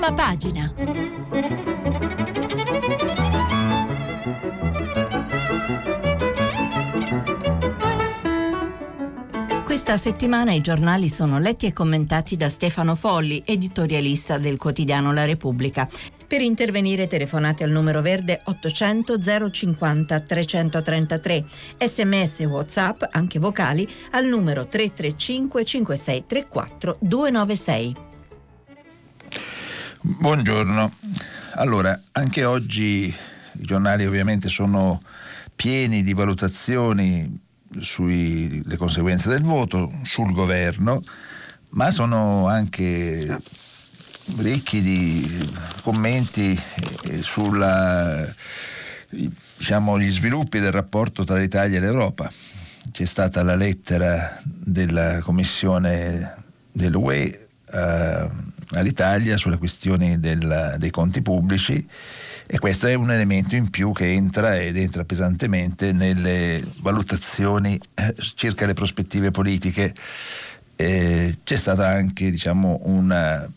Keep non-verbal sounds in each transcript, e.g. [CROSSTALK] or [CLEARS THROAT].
Prima pagina. Questa settimana i giornali sono letti e commentati da Stefano Folli, editorialista del quotidiano La Repubblica. Per intervenire telefonate al numero verde 800 050 333, sms whatsapp, anche vocali, al numero 335 5634 296. Buongiorno. Allora, anche oggi i giornali ovviamente sono pieni di valutazioni sulle conseguenze del voto, sul governo, ma sono anche ricchi di commenti sulla, diciamo, gli sviluppi del rapporto tra l'Italia e l'Europa. C'è stata la lettera della Commissione dell'UE eh, all'Italia sulle questioni del, dei conti pubblici e questo è un elemento in più che entra ed entra pesantemente nelle valutazioni eh, circa le prospettive politiche. Eh, c'è stata anche diciamo, una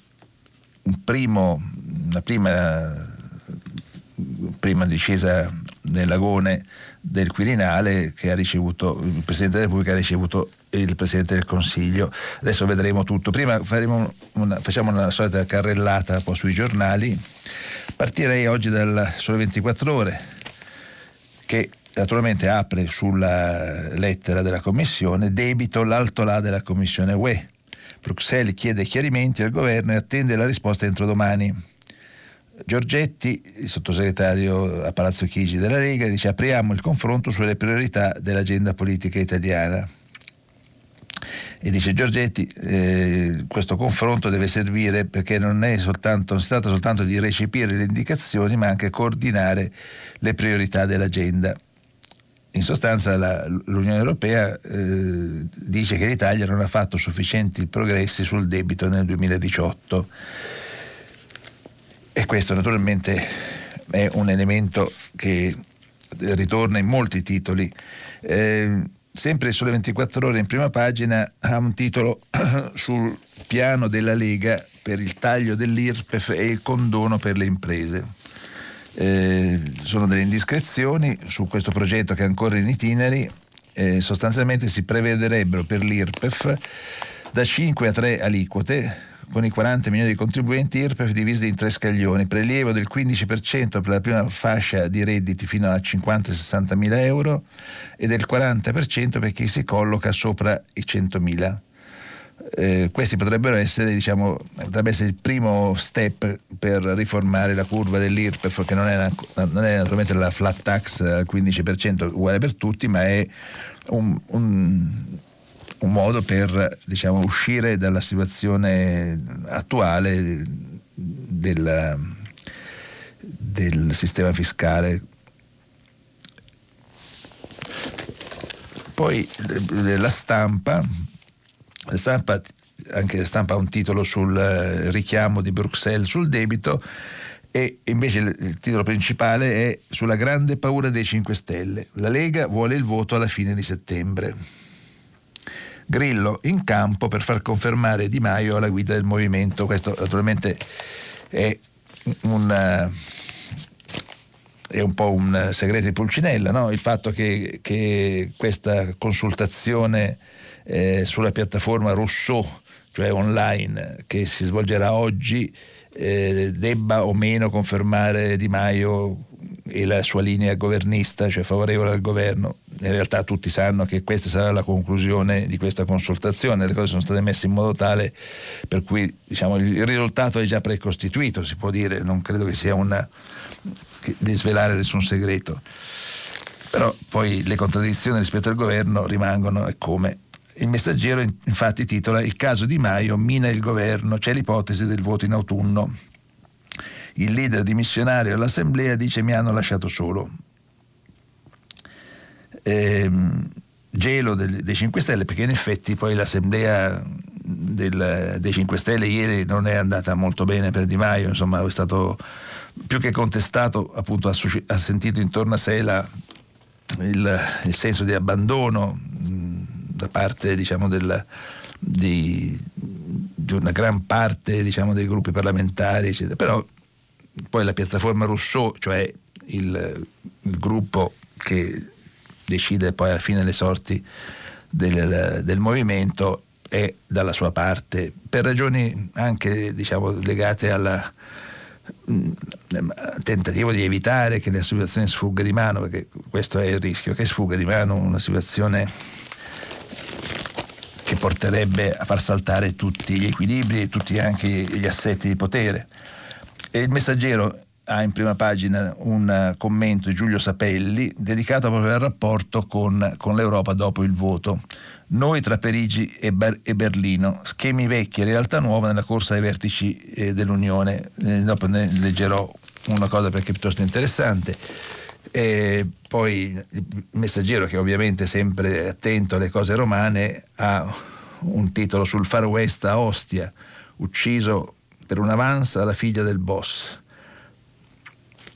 un primo, una prima, prima discesa nel lagone del Quirinale che ha ricevuto il Presidente della Repubblica ha ricevuto il Presidente del Consiglio. Adesso vedremo tutto. Prima una, facciamo una solita carrellata un po' sui giornali. Partirei oggi dal Sole 24 Ore che naturalmente apre sulla lettera della Commissione debito l'alto là della Commissione UE Bruxelles chiede chiarimenti al governo e attende la risposta entro domani. Giorgetti, il sottosegretario a Palazzo Chigi della Lega, dice apriamo il confronto sulle priorità dell'agenda politica italiana. E dice Giorgetti, eh, questo confronto deve servire perché non, è soltanto, si tratta soltanto di recepire le indicazioni, ma anche coordinare le priorità dell'agenda in sostanza la, l'Unione Europea eh, dice che l'Italia non ha fatto sufficienti progressi sul debito nel 2018 e questo naturalmente è un elemento che ritorna in molti titoli. Eh, sempre sulle 24 ore in prima pagina ha un titolo [COUGHS] sul piano della Lega per il taglio dell'IRPEF e il condono per le imprese eh, sono delle indiscrezioni su questo progetto che è ancora in itineri. Eh, sostanzialmente si prevederebbero per l'IRPEF da 5 a 3 aliquote con i 40 milioni di contribuenti IRPEF divisi in tre scaglioni, prelievo del 15% per la prima fascia di redditi fino a 50-60 mila euro e del 40% per chi si colloca sopra i 100 mila eh, questi potrebbero essere, diciamo, potrebbe essere il primo step per riformare la curva dell'IRPEF, che non è, non è naturalmente la flat tax al 15% uguale per tutti, ma è un, un, un modo per diciamo, uscire dalla situazione attuale del, del sistema fiscale. Poi la stampa la stampa, anche la stampa ha un titolo sul eh, richiamo di Bruxelles sul debito e invece il titolo principale è sulla grande paura dei 5 Stelle. La Lega vuole il voto alla fine di settembre. Grillo in campo per far confermare Di Maio alla guida del movimento. Questo naturalmente è un, eh, è un po' un segreto di Pulcinella, no? il fatto che, che questa consultazione eh, sulla piattaforma Rousseau, cioè online, che si svolgerà oggi, eh, debba o meno confermare Di Maio e la sua linea governista, cioè favorevole al governo. In realtà tutti sanno che questa sarà la conclusione di questa consultazione, le cose sono state messe in modo tale per cui diciamo, il risultato è già precostituito, si può dire, non credo che sia una, di svelare nessun segreto. Però poi le contraddizioni rispetto al governo rimangono e come il messaggero infatti titola Il caso di Maio mina il governo, c'è l'ipotesi del voto in autunno. Il leader dimissionario all'assemblea dice mi hanno lasciato solo. Ehm, gelo del, dei 5 Stelle perché in effetti poi l'assemblea del, dei 5 Stelle ieri non è andata molto bene per Di Maio, insomma è stato più che contestato, appunto ha, ha sentito intorno a sé la, il, il senso di abbandono da parte diciamo, del, di, di una gran parte diciamo, dei gruppi parlamentari, eccetera. però poi la piattaforma Rousseau, cioè il, il gruppo che decide poi alla fine le sorti del, del movimento, è dalla sua parte, per ragioni anche diciamo, legate al mm, tentativo di evitare che la situazione sfugga di mano, perché questo è il rischio, che sfugga di mano una situazione che porterebbe a far saltare tutti gli equilibri e tutti anche gli assetti di potere. E il messaggero ha in prima pagina un commento di Giulio Sapelli dedicato proprio al rapporto con, con l'Europa dopo il voto. Noi tra Parigi e, Ber- e, Berlino, schemi vecchi e realtà nuova nella corsa ai vertici eh, dell'Unione. Eh, dopo ne leggerò una cosa perché è piuttosto interessante. E poi il messaggero, che ovviamente è sempre attento alle cose romane, ha un titolo sul Far West a Ostia, ucciso per un avanza la figlia del boss.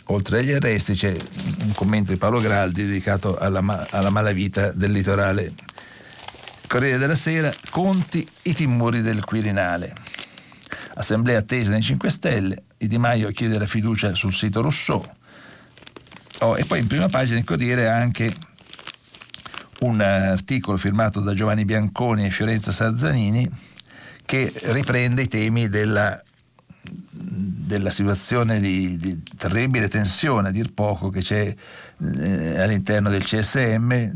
Oltre agli arresti c'è un commento di Paolo Graldi dedicato alla, alla malavita del litorale. Corriere della Sera, conti i timori del Quirinale. Assemblea attesa nei 5 Stelle, Di Maio chiede la fiducia sul sito Rousseau. Oh, e poi in prima pagina il Corriere ha anche un articolo firmato da Giovanni Bianconi e Fiorenza Sarzanini che riprende i temi della della situazione di, di, terribile tensione, a dir poco, che c'è eh, all'interno del CSM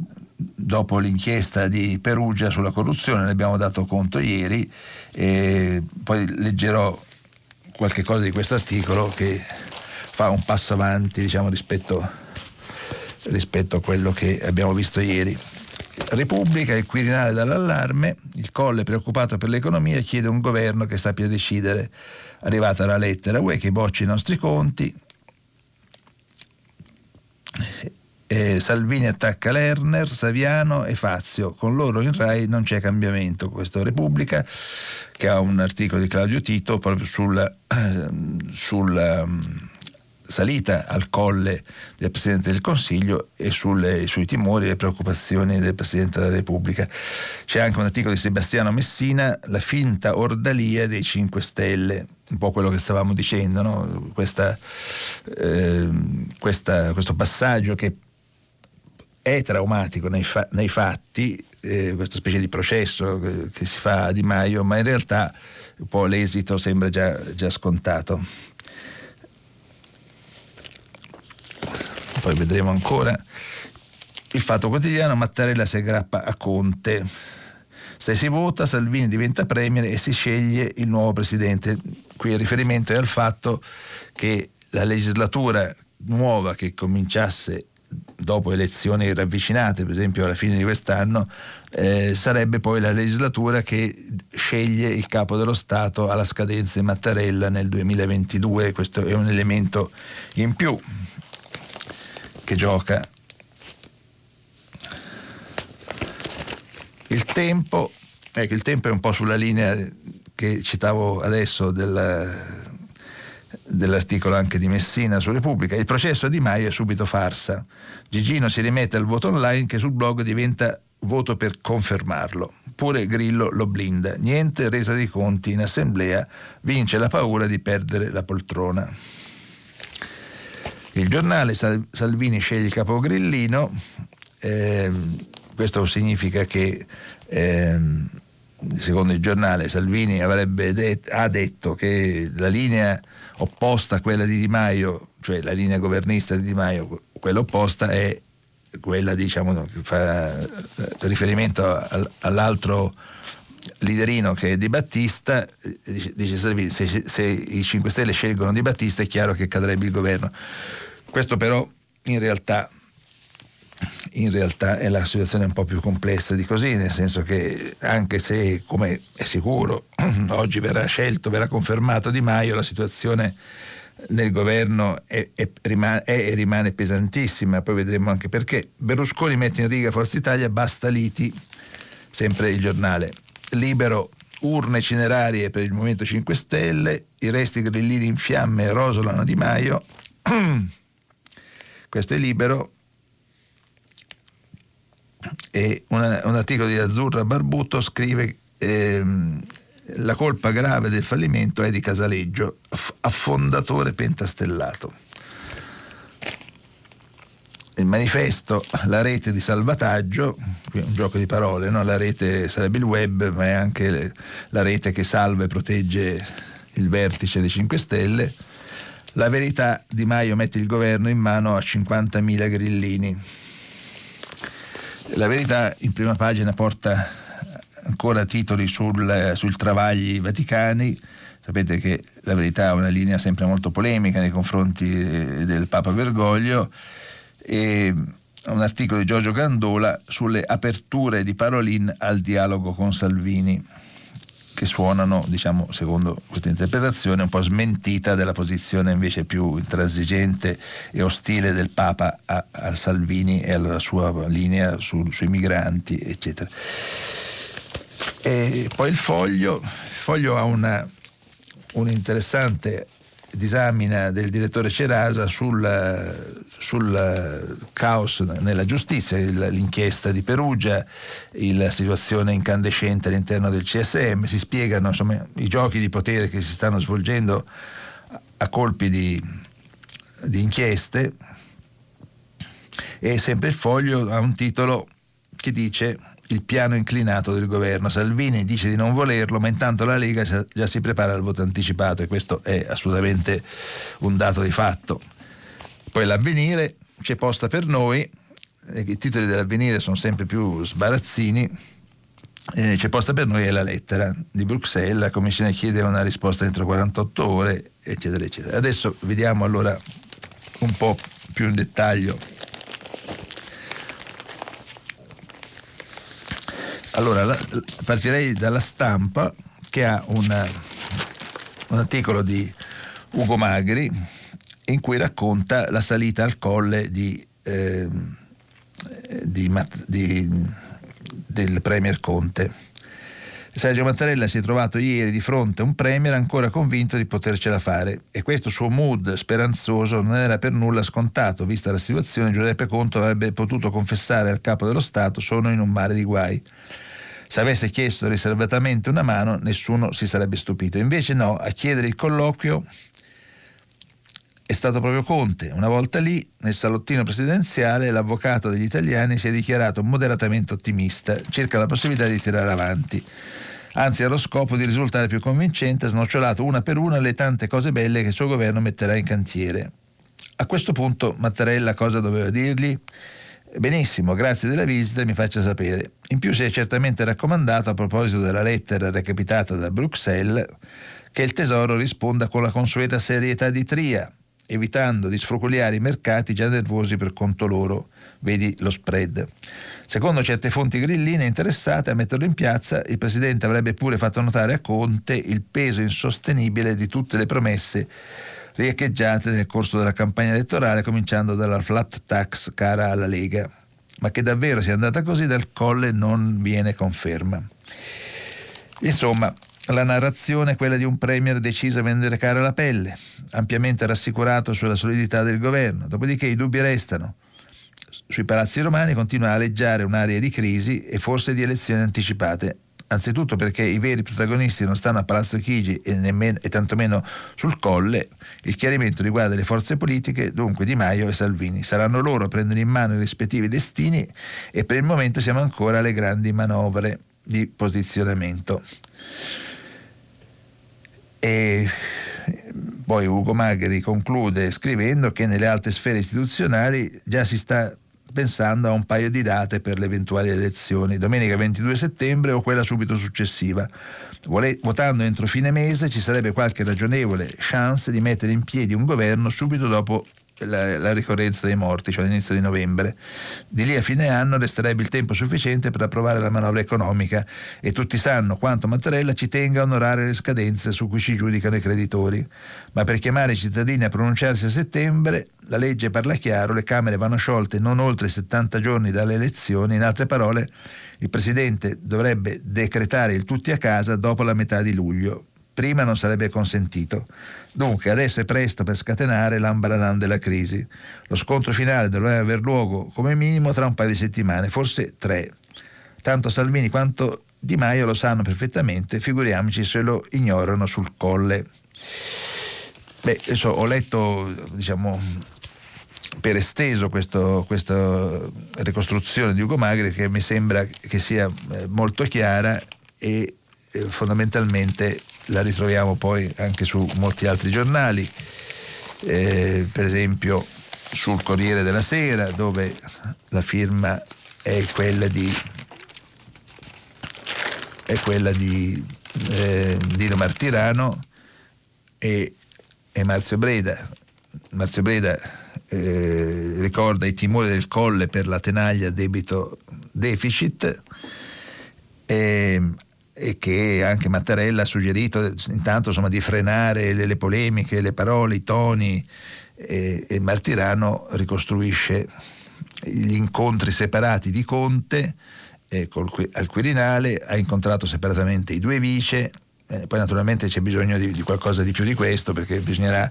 dopo l'inchiesta di Perugia sulla corruzione, ne abbiamo dato conto ieri, e poi leggerò qualche cosa di questo articolo che fa un passo avanti diciamo, rispetto, rispetto a quello che abbiamo visto ieri. Repubblica, il Quirinale dall'allarme, il Colle preoccupato per l'economia chiede un governo che sappia decidere arrivata la lettera UE che bocci i nostri conti. Eh, Salvini attacca Lerner, Saviano e Fazio. Con loro in Rai non c'è cambiamento. Questa Repubblica, che ha un articolo di Claudio Tito proprio sul, [CLEARS THROAT] sul salita al colle del Presidente del Consiglio e sulle, sui timori e le preoccupazioni del Presidente della Repubblica. C'è anche un articolo di Sebastiano Messina, La finta ordalia dei 5 Stelle, un po' quello che stavamo dicendo, no? questa, eh, questa, questo passaggio che è traumatico nei, fa- nei fatti, eh, questa specie di processo che, che, si fa a Di Maio, ma in realtà un po' l'esito sembra già, già scontato. poi vedremo ancora. Il fatto quotidiano, Mattarella si aggrappa a Conte. Se si vota, Salvini diventa premier e si sceglie il nuovo presidente. Qui il riferimento è al fatto che la legislatura nuova che cominciasse dopo elezioni ravvicinate, per esempio alla fine di quest'anno, eh, sarebbe poi la legislatura che sceglie il capo dello Stato alla scadenza di Mattarella nel 2022. Questo è un elemento in più che gioca. Il tempo, ecco, il tempo è un po' sulla linea che citavo adesso della, dell'articolo anche di Messina su Repubblica. Il processo di Maio è subito farsa. Gigino si rimette al voto online che sul blog diventa voto per confermarlo. Pure Grillo lo blinda. Niente resa di conti in assemblea, vince la paura di perdere la poltrona. Il giornale Salvini sceglie il capogrillino, eh, questo significa che eh, secondo il giornale Salvini det- ha detto che la linea opposta a quella di Di Maio, cioè la linea governista di Di Maio, quella opposta è quella diciamo, che fa eh, riferimento all'altro liderino che è Di Battista, eh, dice Salvini, se, se, i 5 Stelle scelgono Di Battista è chiaro che cadrebbe il governo. Questo però in realtà, in realtà è la situazione un po' più complessa di così, nel senso che anche se, come è sicuro, [CLEARS THROAT] oggi verrà scelto, verrà confermato Di Maio, la situazione nel governo è, è, rimane, è, e rimane pesantissima, poi vedremo anche perché. Berlusconi mette in riga Forza Italia, basta liti, sempre il giornale libero urne cinerarie per il Movimento 5 Stelle, i resti grillini in fiamme rosolano Di Maio. [CLEARS THROAT] Questo è libero. E una, un articolo di Azzurra Barbuto scrive ehm, la colpa grave del fallimento è di Casaleggio, affondatore pentastellato. Il manifesto, la rete di salvataggio, un gioco di parole, no? la rete sarebbe il web, ma è anche la rete che salva e protegge il vertice dei 5 Stelle. La verità, Di Maio mette il governo in mano a 50.000 grillini. La verità in prima pagina porta ancora titoli sul, sul Travagli Vaticani. Sapete che la verità è una linea sempre molto polemica nei confronti del Papa Bergoglio e un articolo di Giorgio Gandola sulle aperture di Parolin al dialogo con Salvini che suonano, diciamo, secondo questa interpretazione, un po' smentita della posizione invece più intransigente e ostile del Papa a, a Salvini e alla sua linea su, sui migranti, eccetera. E poi il foglio, il foglio ha una, un interessante disamina del direttore Cerasa sul, sul caos nella giustizia, l'inchiesta di Perugia, la situazione incandescente all'interno del CSM, si spiegano insomma, i giochi di potere che si stanno svolgendo a colpi di, di inchieste. E sempre il foglio ha un titolo che dice il piano inclinato del governo. Salvini dice di non volerlo, ma intanto la Lega già si prepara al voto anticipato e questo è assolutamente un dato di fatto. Poi l'avvenire c'è posta per noi, i titoli dell'avvenire sono sempre più sbarazzini. Eh, c'è posta per noi è la lettera di Bruxelles, la Commissione chiede una risposta entro 48 ore, eccetera, eccetera. Adesso vediamo allora un po' più in dettaglio Allora, la, partirei dalla stampa che ha una, un articolo di Ugo Magri in cui racconta la salita al colle di, eh, di, di, del Premier Conte. Sergio Mattarella si è trovato ieri di fronte a un Premier ancora convinto di potercela fare e questo suo mood speranzoso non era per nulla scontato, vista la situazione Giuseppe Conte avrebbe potuto confessare al capo dello Stato sono in un mare di guai. Se avesse chiesto riservatamente una mano, nessuno si sarebbe stupito. Invece no, a chiedere il colloquio è stato proprio Conte. Una volta lì, nel salottino presidenziale, l'avvocato degli italiani si è dichiarato moderatamente ottimista circa la possibilità di tirare avanti. Anzi, allo scopo di risultare più convincente, ha snocciolato una per una le tante cose belle che il suo governo metterà in cantiere. A questo punto Mattarella cosa doveva dirgli? Benissimo, grazie della visita, mi faccia sapere. In più si è certamente raccomandato a proposito della lettera recapitata da Bruxelles che il Tesoro risponda con la consueta serietà di Tria, evitando di sfruculiare i mercati già nervosi per conto loro, vedi lo spread. Secondo certe fonti grilline interessate a metterlo in piazza, il Presidente avrebbe pure fatto notare a Conte il peso insostenibile di tutte le promesse riecheggiate nel corso della campagna elettorale, cominciando dalla flat tax cara alla Lega. Ma che davvero sia andata così dal colle non viene conferma. Insomma, la narrazione è quella di un premier deciso a vendere cara la pelle, ampiamente rassicurato sulla solidità del governo. Dopodiché i dubbi restano. Sui palazzi romani continua a aleggiare un'area di crisi e forse di elezioni anticipate anzitutto perché i veri protagonisti non stanno a Palazzo Chigi e, nemmeno, e tantomeno sul Colle, il chiarimento riguarda le forze politiche, dunque Di Maio e Salvini. Saranno loro a prendere in mano i rispettivi destini e per il momento siamo ancora alle grandi manovre di posizionamento. E poi Ugo Magheri conclude scrivendo che nelle alte sfere istituzionali già si sta pensando a un paio di date per le eventuali elezioni, domenica 22 settembre o quella subito successiva. votando entro fine mese ci sarebbe qualche ragionevole chance di mettere in piedi un governo subito dopo la, la, ricorrenza dei morti, cioè all'inizio di novembre. Di lì a fine anno resterebbe il tempo sufficiente per approvare la manovra economica e tutti sanno quanto Mattarella ci tenga a onorare le scadenze su cui ci giudicano i creditori. Ma per chiamare i cittadini a pronunciarsi a settembre, la legge parla chiaro, le Camere vanno sciolte non oltre 70 giorni dalle elezioni, in altre parole il Presidente dovrebbe decretare il tutti a casa dopo la metà di luglio. Prima non sarebbe consentito. Dunque, adesso è presto per scatenare l'ambaradan della crisi. Lo scontro finale dovrebbe aver luogo come minimo tra un paio di settimane, forse tre. Tanto Salvini quanto Di Maio lo sanno perfettamente, figuriamoci se lo ignorano sul colle. Beh, adesso ho letto, diciamo, per esteso questo, questa ricostruzione di Ugo Magri che mi sembra che sia eh, molto chiara e eh, fondamentalmente la ritroviamo poi anche su molti altri giornali, eh, per esempio sul Corriere della Sera dove la firma è quella di, è quella di eh, Dino Martirano e, e Marzio Breda. Marzio Breda eh, ricorda i timori del colle per la tenaglia debito deficit e, e, che anche Mattarella ha suggerito intanto insomma, di frenare le, le, polemiche, le parole, i toni e, e Martirano ricostruisce gli incontri separati di Conte eh, col, al Quirinale, ha incontrato separatamente i due vice, eh, poi naturalmente c'è bisogno di, di, qualcosa di più di questo perché bisognerà,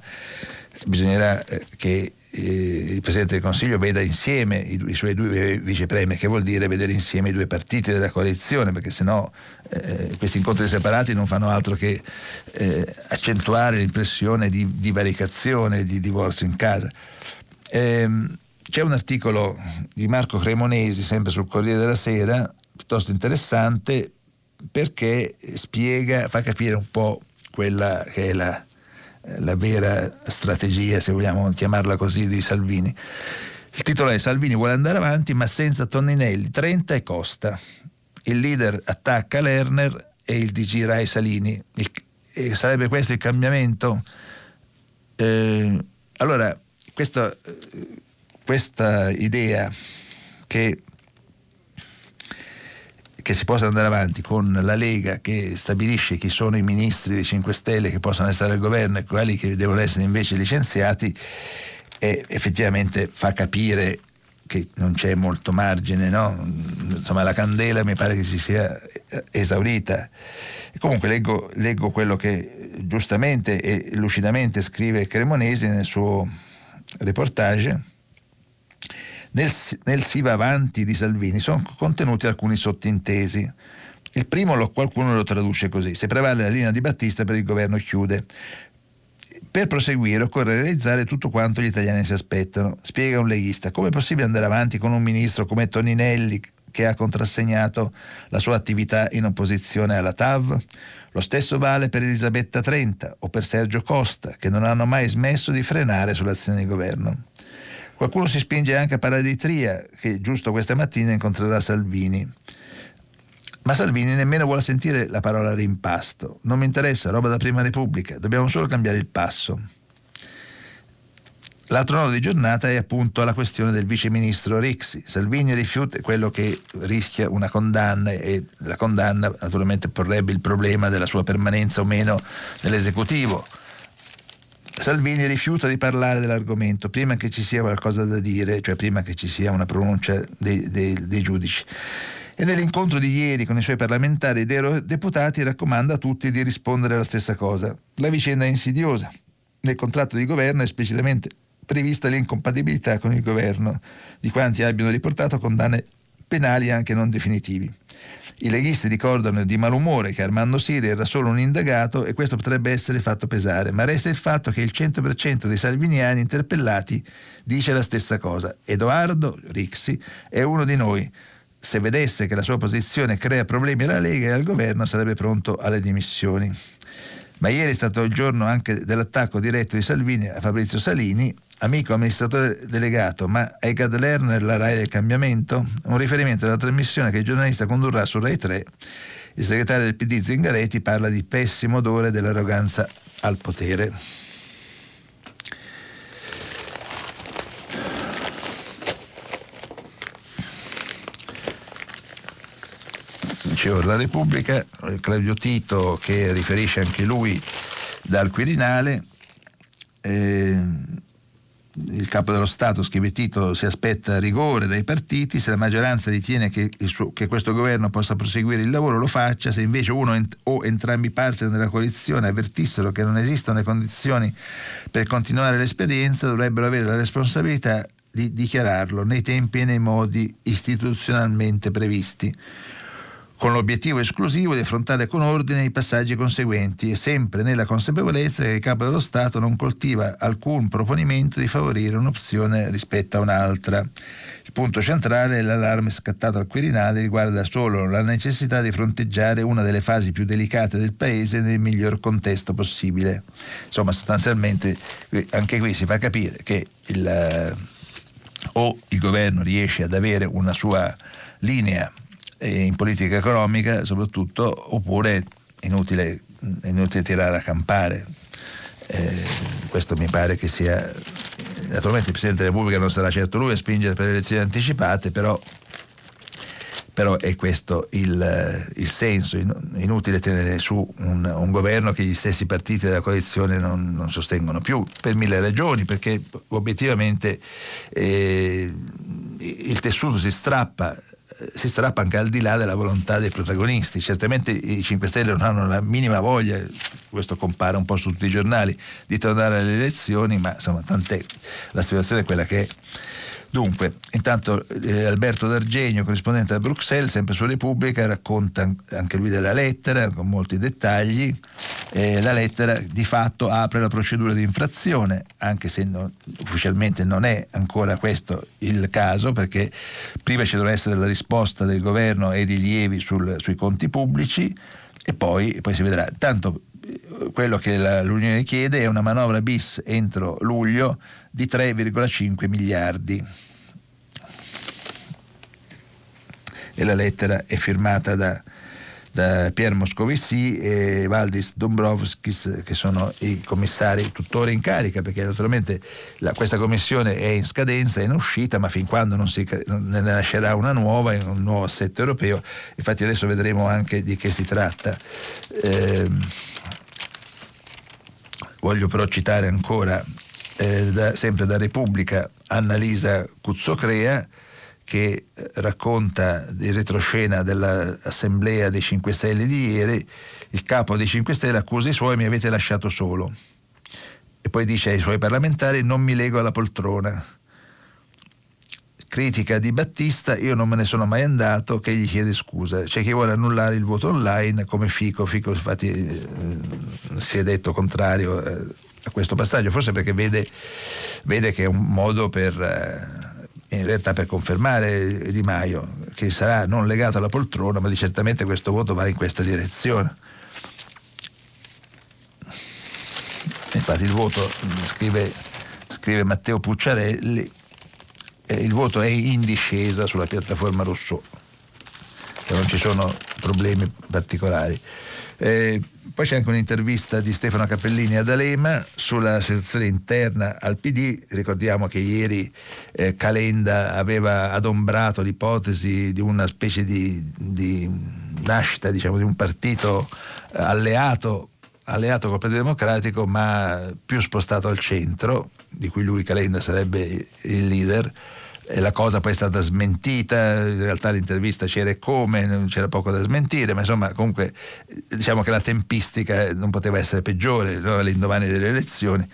bisognerà eh, che eh, il Presidente del Consiglio veda insieme i, i suoi due vicepremi, che vuol dire vedere insieme i due partiti della coalizione, perché sennò eh, questi incontri separati non fanno altro che eh, accentuare l'impressione di divaricazione, di divorzio in casa. Ehm, c'è un articolo di Marco Cremonesi, sempre sul Corriere della Sera, piuttosto interessante, perché spiega, fa capire un po' quella che è la, la vera strategia, se vogliamo chiamarla così, di Salvini. Il titolo è Salvini vuole andare avanti ma senza Toninelli, 30 e Costa. Il leader attacca Lerner e il DG Rai Salini. Il, sarebbe questo il cambiamento? Eh, allora, questo, questa idea che che si possa andare avanti con la Lega che stabilisce chi sono i ministri dei 5 Stelle che possono essere al governo e quelli che devono essere invece licenziati e effettivamente fa capire che non c'è molto margine, no? insomma la candela mi pare che si sia esaurita. Comunque leggo, leggo quello che giustamente e lucidamente scrive Cremonesi nel suo reportage nel, nel si va avanti di Salvini sono contenuti alcuni sottintesi. Il primo lo, qualcuno lo traduce così: se prevale la linea di Battista per il governo chiude. Per proseguire occorre realizzare tutto quanto gli italiani si aspettano. Spiega un leghista: come è possibile andare avanti con un ministro come Toninelli che ha contrassegnato la sua attività in opposizione alla TAV? Lo stesso vale per Elisabetta Trenta o per Sergio Costa, che non hanno mai smesso di frenare sull'azione di governo. Qualcuno si spinge anche a parlare di Tria, che giusto questa mattina incontrerà Salvini. Ma Salvini nemmeno vuole sentire la parola rimpasto. Non mi interessa, roba da prima Repubblica, dobbiamo solo cambiare il passo. L'altro nodo di giornata è appunto la questione del viceministro Rixi. Salvini rifiuta quello che rischia una condanna e la condanna naturalmente porrebbe il problema della sua permanenza o meno nell'esecutivo. Salvini rifiuta di parlare dell'argomento prima che ci sia qualcosa da dire, cioè prima che ci sia una pronuncia dei, dei, dei giudici. E nell'incontro di ieri con i suoi parlamentari ed deputati raccomanda a tutti di rispondere alla stessa cosa. La vicenda è insidiosa. Nel contratto di governo è esplicitamente prevista l'incompatibilità con il governo di quanti abbiano riportato condanne penali anche non definitivi. I leghisti ricordano di malumore che Armando Siri era solo un indagato e questo potrebbe essere fatto pesare, ma resta il fatto che il 100% dei salviniani interpellati dice la stessa cosa. Edoardo Rixi è uno di noi. Se vedesse che la sua posizione crea problemi alla Lega e al governo sarebbe pronto alle dimissioni. Ma ieri è stato il giorno anche dell'attacco diretto di Salvini a Fabrizio Salini amico amministratore delegato, ma è Gad Lerner la RAI del cambiamento? Un riferimento alla trasmissione che il giornalista condurrà su RAI 3. Il segretario del PD Zingaretti parla di pessimo odore dell'arroganza al potere. Dicevo, la Repubblica, Claudio Tito che riferisce anche lui dal Quirinale, eh, il capo dello Stato, scrive Tito, si aspetta rigore dai partiti, se la maggioranza ritiene che, suo, che, questo governo possa proseguire il lavoro lo faccia, se invece uno ent- o entrambi i partner della coalizione avvertissero che non esistono le condizioni per continuare l'esperienza, dovrebbero avere la responsabilità di dichiararlo nei tempi e nei modi istituzionalmente previsti. Con l'obiettivo esclusivo di affrontare con ordine i passaggi conseguenti e sempre nella consapevolezza che il capo dello Stato non coltiva alcun proponimento di favorire un'opzione rispetto a un'altra. Il punto centrale è l'allarme scattato al Quirinale riguarda solo la necessità di fronteggiare una delle fasi più delicate del Paese nel miglior contesto possibile. Insomma, sostanzialmente anche qui si fa capire che il, eh, o il governo riesce ad avere una sua linea in politica economica soprattutto, oppure è inutile, inutile tirare a campare. Eh, questo mi pare che sia... Naturalmente il Presidente della Repubblica non sarà certo lui a spingere per le elezioni anticipate, però, però è questo il, il, senso, inutile tenere su un, un, governo che gli stessi partiti della coalizione non, non, sostengono più, per mille ragioni, perché obiettivamente eh, il tessuto si strappa si strappa anche al di là della volontà dei protagonisti. Certamente i 5 Stelle non hanno la minima voglia, questo compare un po' su tutti i giornali, di tornare alle elezioni, ma insomma tant'è, la situazione è quella che è. Dunque, intanto eh, Alberto D'Argenio, corrispondente da Bruxelles, sempre su Repubblica, racconta anche lui della lettera con molti dettagli. Eh, la lettera di fatto apre la procedura di infrazione, anche se non, ufficialmente non è ancora questo il caso, perché prima ci dovrà essere la risposta del governo ai rilievi sul, sui conti pubblici e poi, poi si vedrà. Tanto quello che l'Unione chiede è una manovra bis entro luglio di 3,5 miliardi. E la lettera è firmata da, da Pier Moscovici e Valdis Dombrovskis che sono i commissari tuttora in carica perché naturalmente la, questa commissione è in scadenza, è in uscita ma fin quando non, si, ne nascerà una nuova, un nuovo assetto europeo infatti adesso vedremo anche di che si tratta eh, voglio però citare ancora eh, da, sempre da Repubblica, Annalisa Cuzzocrea, che eh, racconta di retroscena dell'assemblea dei 5 Stelle di ieri, il capo dei 5 Stelle accusa i suoi mi avete lasciato solo. E poi dice ai suoi parlamentari non mi lego alla poltrona. Critica di Battista, io non me ne sono mai andato, che gli chiede scusa. C'è chi vuole annullare il voto online come Fico, Fico infatti eh, si è detto contrario. Eh, a questo passaggio, forse perché vede, vede che è un modo per, eh, in realtà per confermare Di Maio, che sarà non legato alla poltrona, ma di certamente questo voto va in questa direzione. Infatti il voto, scrive, scrive Matteo Pucciarelli, eh, il voto è in discesa sulla piattaforma Rousseau, cioè non ci sono problemi particolari. Eh, poi c'è anche un'intervista di Stefano Cappellini ad Alema sulla situazione interna al PD. Ricordiamo che ieri eh, Calenda aveva adombrato l'ipotesi di una specie di, di nascita diciamo, di un partito eh, alleato alleato col Partito Democratico ma più spostato al centro, di cui lui Calenda sarebbe il leader la cosa poi è stata smentita, in realtà l'intervista c'era e come, c'era poco da smentire, ma insomma comunque diciamo che la tempistica non poteva essere peggiore no? all'indomani delle elezioni.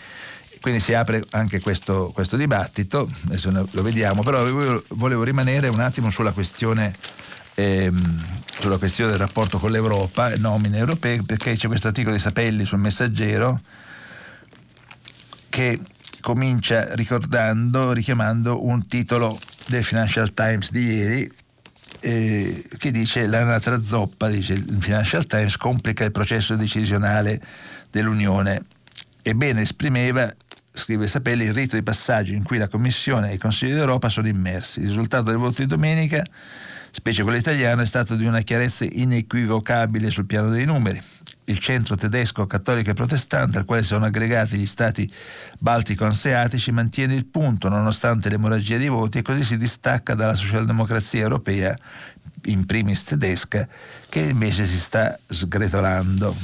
Quindi si apre anche questo, questo dibattito, adesso lo vediamo, però volevo rimanere un attimo sulla questione ehm, sulla questione del rapporto con l'Europa, nomine europee, perché c'è questo articolo di Sapelli sul Messaggero che comincia ricordando, richiamando un titolo del Financial Times di ieri eh, che dice l'anatra zoppa, dice il Financial Times complica il processo decisionale dell'Unione. Ebbene esprimeva scrive Sapelli, il rito di passaggio in cui la Commissione e il Consiglio d'Europa sono immersi. Il risultato del voto di domenica, specie quello italiano, è stato di una chiarezza inequivocabile sul piano dei numeri il centro tedesco cattolico e protestante al quale sono aggregati gli stati baltico-anseatici mantiene il punto nonostante l'emorragia di voti e così si distacca dalla socialdemocrazia europea, in primis tedesca, che invece si sta sgretolando.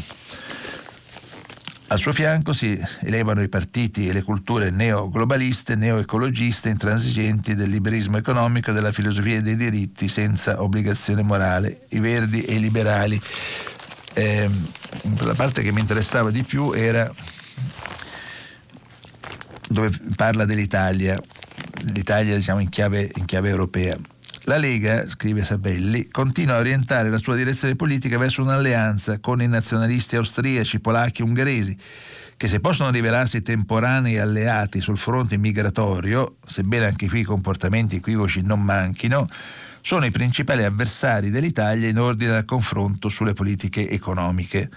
Al suo fianco si elevano i partiti e le culture neoglobaliste, neoecologiste, intransigenti del liberismo economico e della filosofia dei diritti senza obbligazione morale, i verdi e i liberali eh, la parte che mi interessava di più era dove parla dell'Italia, l'Italia diciamo in chiave, in chiave europea. La Lega, scrive Sabelli, continua a orientare la sua direzione politica verso un'alleanza con i nazionalisti austriaci, polacchi e ungheresi, che se possono rivelarsi temporanei alleati sul fronte migratorio, sebbene anche qui comportamenti equivoci non manchino, sono i principali avversari dell'Italia in ordine al confronto sulle politiche economiche.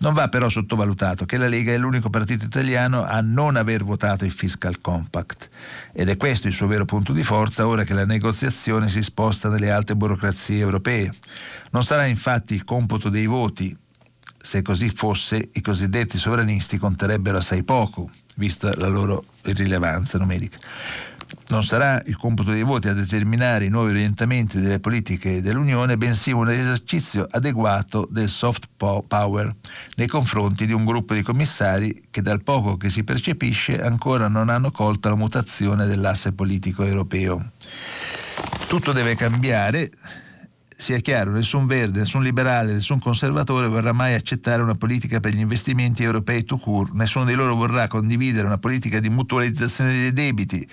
Non va però sottovalutato che la Lega è l'unico partito italiano a non aver votato il Fiscal Compact ed è questo il suo vero punto di forza ora che la negoziazione si sposta nelle alte burocrazie europee. Non sarà infatti il computo dei voti, se così fosse, i cosiddetti sovranisti conterebbero assai poco, vista la loro irrilevanza numerica. Non sarà il computo dei voti a determinare i nuovi orientamenti delle politiche dell'Unione, bensì un esercizio adeguato del soft power nei confronti di un gruppo di commissari che dal poco che si percepisce ancora non hanno colto la mutazione dell'asse politico europeo. Tutto deve cambiare sia chiaro, nessun verde, nessun liberale, nessun conservatore vorrà mai accettare una politica per gli investimenti europei to court, nessuno di loro vorrà condividere una politica di mutualizzazione dei debiti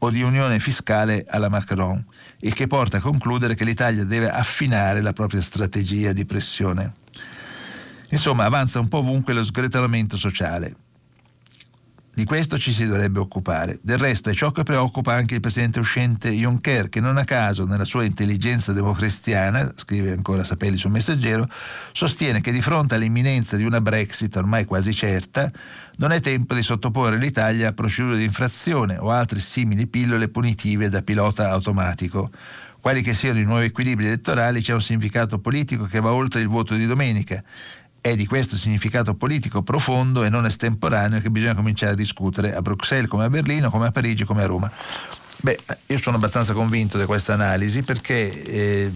o di unione fiscale alla Macron, il che porta a concludere che l'Italia deve affinare la propria strategia di pressione. Insomma, avanza un po' ovunque lo sgretolamento sociale. Di questo ci si dovrebbe occupare. Del resto è ciò che preoccupa anche il presidente uscente Juncker, che non a caso, nella sua intelligenza democristiana, scrive ancora Sapelli sul messaggero, sostiene che di fronte all'imminenza di una Brexit ormai quasi certa, non è tempo di sottoporre l'Italia a procedure di infrazione o altre simili pillole punitive da pilota automatico. Quali che siano i nuovi equilibri elettorali, c'è un significato politico che va oltre il voto di domenica è di questo significato politico profondo e non estemporaneo che bisogna cominciare a discutere a Bruxelles come a Berlino, come a Parigi, come a Roma. Beh, io sono abbastanza convinto di questa analisi perché eh,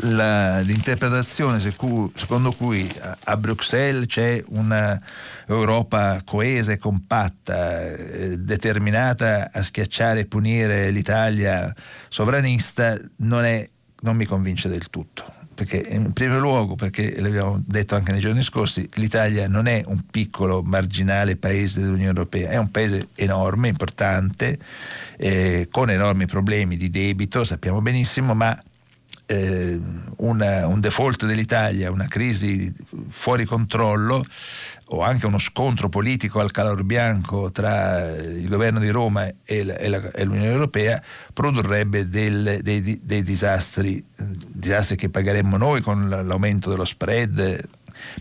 la, l'interpretazione secondo cui a Bruxelles c'è un'Europa coesa e compatta, eh, determinata a schiacciare e punire l'Italia sovranista, non, è, non mi convince del tutto perché in primo luogo, perché l'abbiamo detto anche nei giorni scorsi, l'Italia non è un piccolo marginale paese dell'Unione Europea, è un paese enorme, importante, eh, con enormi problemi di debito, sappiamo benissimo, ma eh, una, un default dell'Italia, una crisi fuori controllo o anche uno scontro politico al calor bianco tra il governo di Roma e, la, e, la, e l'Unione Europea produrrebbe del, dei, dei disastri, disastri che pagheremmo noi con l'aumento dello spread,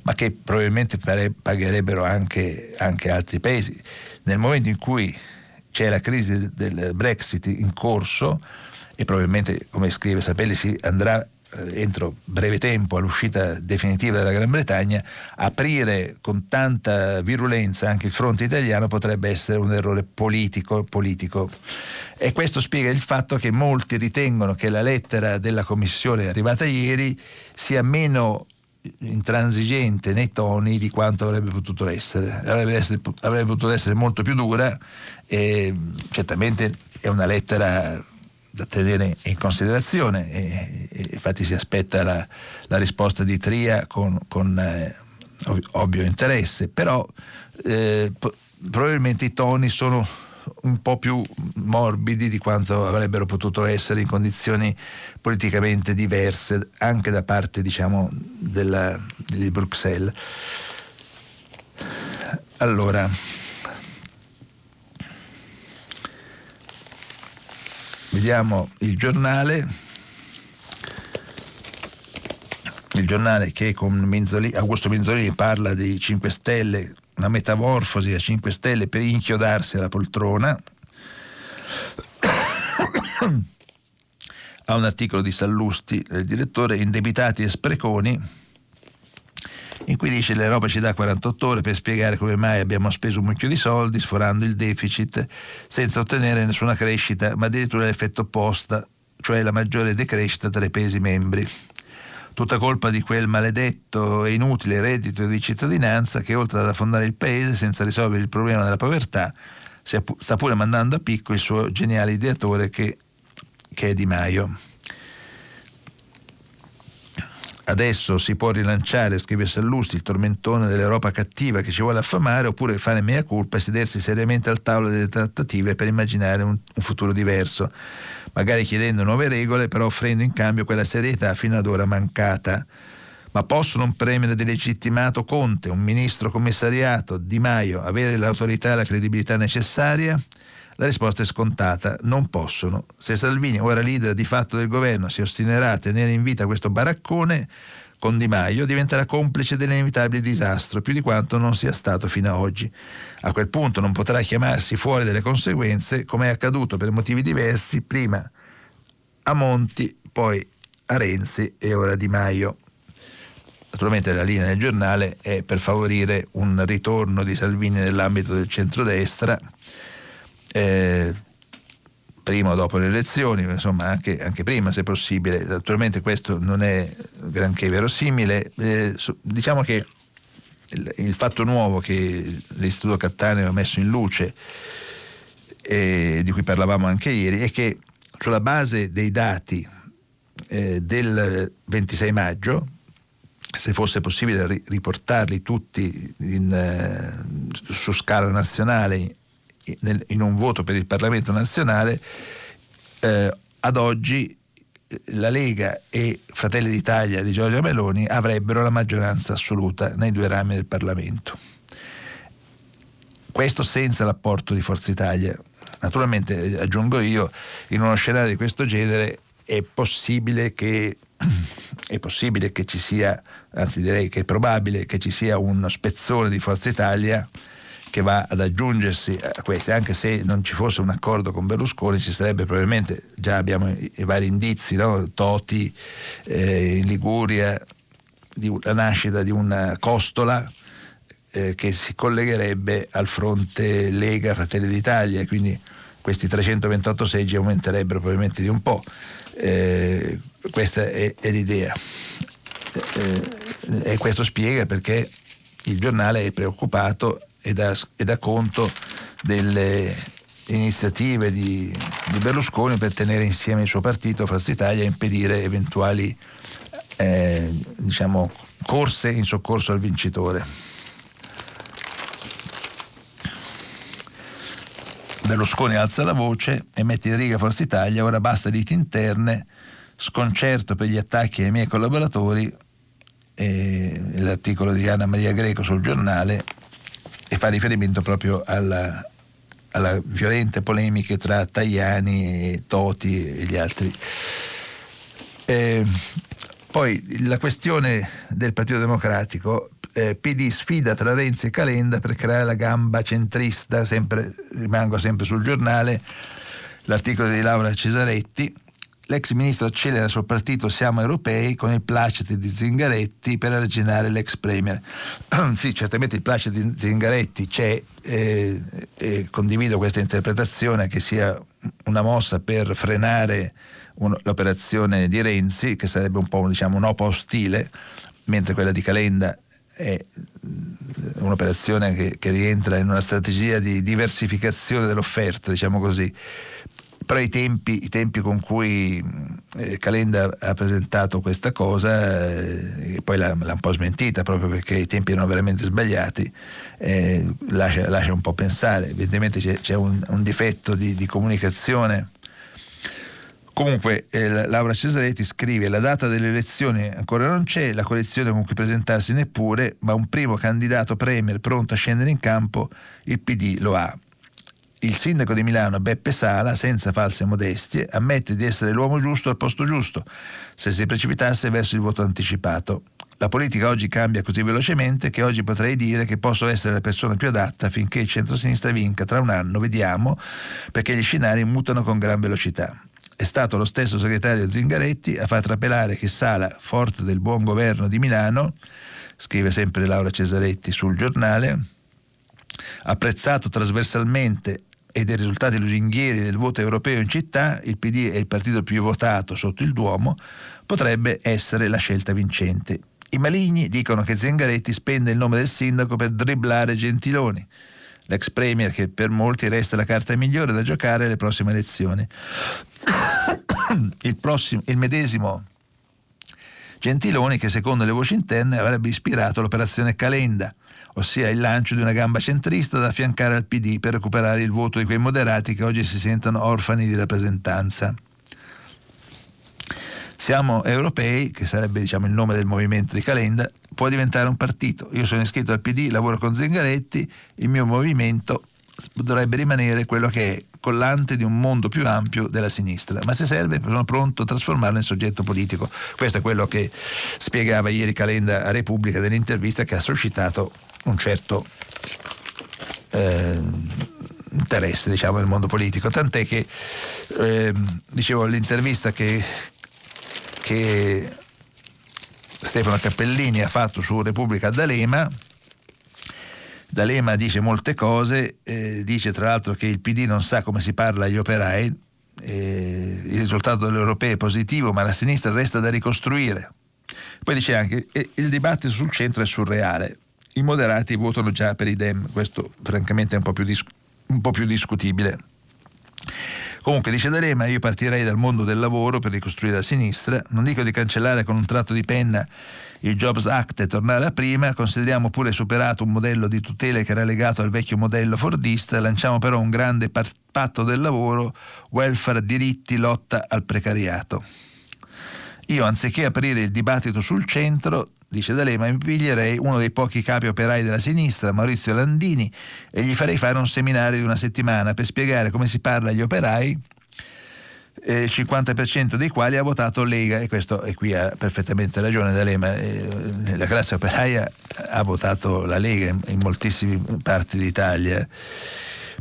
ma che probabilmente pagherebbero anche, anche altri paesi. Nel momento in cui c'è la crisi del Brexit in corso, e probabilmente, come scrive Sapelli, si andrà entro breve tempo all'uscita definitiva della Gran Bretagna, aprire con tanta virulenza anche il fronte italiano potrebbe essere un errore politico, politico. E questo spiega il fatto che molti ritengono che la lettera della Commissione arrivata ieri sia meno intransigente nei toni di quanto avrebbe potuto essere. Avrebbe, essere, avrebbe potuto essere molto più dura e certamente è una lettera da tenere in considerazione e, e infatti si aspetta la, la risposta di Tria con, con eh, ovvio interesse, però eh, probabilmente i toni sono un po' più morbidi di quanto avrebbero potuto essere in condizioni politicamente diverse anche da parte diciamo della, di Bruxelles. Allora, Vediamo il giornale. Il giornale che con Minzolini, Augusto Minzolini parla di 5 Stelle, una metamorfosi a 5 Stelle per inchiodarsi alla poltrona. [COUGHS] ha un articolo di Sallusti, il direttore, Indebitati e spreconi in cui dice l'Europa ci dà 48 ore per spiegare come mai abbiamo speso un mucchio di soldi sforando il deficit senza ottenere nessuna crescita, ma addirittura l'effetto opposto, cioè la maggiore decrescita tra i paesi membri. Tutta colpa di quel maledetto e inutile reddito di cittadinanza che oltre ad affondare il paese senza risolvere il problema della povertà sta pure mandando a picco il suo geniale ideatore che, che è Di Maio. Adesso si può rilanciare, scrive Sallusti, il tormentone dell'Europa cattiva che ci vuole affamare, oppure fare mea culpa e sedersi seriamente al tavolo delle trattative per immaginare un, un futuro diverso, magari chiedendo nuove regole, però offrendo in cambio quella serietà fino ad ora mancata. Ma possono un premier delegittimato Conte, un ministro commissariato, Di Maio, avere l'autorità e la credibilità necessaria? La risposta è scontata, non possono. Se Salvini, ora leader di fatto del governo, si ostinerà a tenere in vita questo baraccone, con Di Maio diventerà complice dell'inevitabile disastro, più di quanto non sia stato fino ad oggi. A quel punto non potrà chiamarsi fuori delle conseguenze, come è accaduto per motivi diversi, prima a Monti, poi a Renzi e ora Di Maio. Naturalmente la linea del giornale è per favorire un ritorno di Salvini nell'ambito del centrodestra eh, prima o dopo le elezioni, insomma anche, anche, prima se possibile. Naturalmente questo non è granché verosimile. Eh, diciamo che il, il, fatto nuovo che l'Istituto Cattaneo ha messo in luce, eh, di cui parlavamo anche ieri, è che sulla base dei dati eh, del 26 maggio, se fosse possibile riportarli tutti in, eh, su scala nazionale in un voto per il Parlamento nazionale, eh, ad oggi eh, la Lega e Fratelli d'Italia di Giorgia Meloni avrebbero la maggioranza assoluta nei due rami del Parlamento. Questo senza l'apporto di Forza Italia. Naturalmente, aggiungo io, in uno scenario di questo genere è possibile che, [CLEARS THROAT] è possibile che ci sia, anzi direi che è probabile che ci sia uno spezzone di Forza Italia che va ad aggiungersi a queste, anche se non ci fosse un accordo con Berlusconi ci sarebbe probabilmente, già abbiamo i, i vari indizi, no? Toti eh, in Liguria, di, la nascita di una costola eh, che si collegherebbe al fronte Lega Fratelli d'Italia quindi questi 328 seggi aumenterebbero probabilmente di un po'. Eh, questa è, è l'idea. Eh, e questo spiega perché il giornale è preoccupato e dà, e dà conto delle iniziative di, di, Berlusconi per tenere insieme il suo partito, Forza Italia, e impedire eventuali eh, diciamo, corse in soccorso al vincitore. Berlusconi alza la voce e mette in riga Forza Italia, ora basta liti interne, sconcerto per gli attacchi ai miei collaboratori, eh, l'articolo di Anna Maria Greco sul giornale e fa riferimento proprio alla, alla violente polemiche tra Tajani e Toti e gli altri. Eh, poi la questione del Partito Democratico, eh, PD sfida tra Renzi e Calenda per creare la gamba centrista, sempre, rimango sempre sul giornale, l'articolo di Laura Cesaretti, l'ex ministro accelera sul partito Siamo Europei con il placet di Zingaretti per arginare l'ex premier. [CLEARS THROAT] sì, certamente il placet di Zingaretti c'è eh, e condivido questa interpretazione che sia una mossa per frenare un, l'operazione di Renzi, che sarebbe un po' diciamo, un'opa ostile, mentre quella di Calenda è un'operazione che, che rientra in una strategia di diversificazione dell'offerta, diciamo così però i tempi, i tempi con cui eh, Calenda ha presentato questa cosa, eh, poi l'ha, l'ha, un po' smentita proprio perché i tempi erano veramente sbagliati, eh, lascia, lascia, un po' pensare, evidentemente c'è, c'è un, un, difetto di, di comunicazione. Comunque eh, Laura Cesaretti scrive la data delle elezioni ancora non c'è, la coalizione con cui presentarsi neppure, ma un primo candidato premier pronto a scendere in campo, il PD lo ha. Il sindaco di Milano, Beppe Sala, senza false modestie, ammette di essere l'uomo giusto al posto giusto, se si precipitasse verso il voto anticipato. La politica oggi cambia così velocemente che oggi potrei dire che posso essere la persona più adatta finché il centro-sinistra vinca tra un anno, vediamo, perché gli scenari mutano con gran velocità. È stato lo stesso segretario Zingaretti a far trapelare che Sala, forte del buon governo di Milano, scrive sempre Laura Cesaretti sul giornale, apprezzato trasversalmente e dei risultati lusinghieri del voto europeo in città, il PD è il partito più votato sotto il Duomo, potrebbe essere la scelta vincente. I maligni dicono che Zengaretti spende il nome del sindaco per dribblare Gentiloni, l'ex premier che per molti resta la carta migliore da giocare alle prossime elezioni. Il, prossimo, il medesimo Gentiloni che secondo le voci interne avrebbe ispirato l'operazione Calenda, ossia il lancio di una gamba centrista da affiancare al PD per recuperare il voto di quei moderati che oggi si sentono orfani di rappresentanza. Siamo europei, che sarebbe diciamo, il nome del movimento di Calenda, può diventare un partito. Io sono iscritto al PD, lavoro con Zingaretti, il mio movimento dovrebbe rimanere quello che è collante di un mondo più ampio della sinistra, ma se serve sono pronto a trasformarlo in soggetto politico. Questo è quello che spiegava ieri Calenda a Repubblica nell'intervista che ha suscitato un certo eh, interesse diciamo, nel mondo politico, tant'è che eh, dicevo l'intervista che, che Stefano Cappellini ha fatto su Repubblica D'Alema D'Alema dice molte cose, eh, dice tra l'altro che il PD non sa come si parla agli operai, eh, il risultato delle europee è positivo, ma la sinistra resta da ricostruire. Poi dice anche che il dibattito sul centro è surreale. I moderati votano già per i Dem, questo francamente è un po' più, dis- un po più discutibile. Comunque, dice D'Alema, io partirei dal mondo del lavoro per ricostruire la sinistra. Non dico di cancellare con un tratto di penna il Jobs Act e tornare a prima, consideriamo pure superato un modello di tutele che era legato al vecchio modello fordista, lanciamo però un grande patto del lavoro, welfare, diritti, lotta al precariato. Io, anziché aprire il dibattito sul centro, dice D'Alema, mi piglierei uno dei pochi capi operai della sinistra, Maurizio Landini, e gli farei fare un seminario di una settimana per spiegare come si parla agli operai, eh, il 50% dei quali ha votato Lega, e questo e qui ha perfettamente ragione D'Alema, eh, la classe operaia ha votato la Lega in, in moltissime parti d'Italia,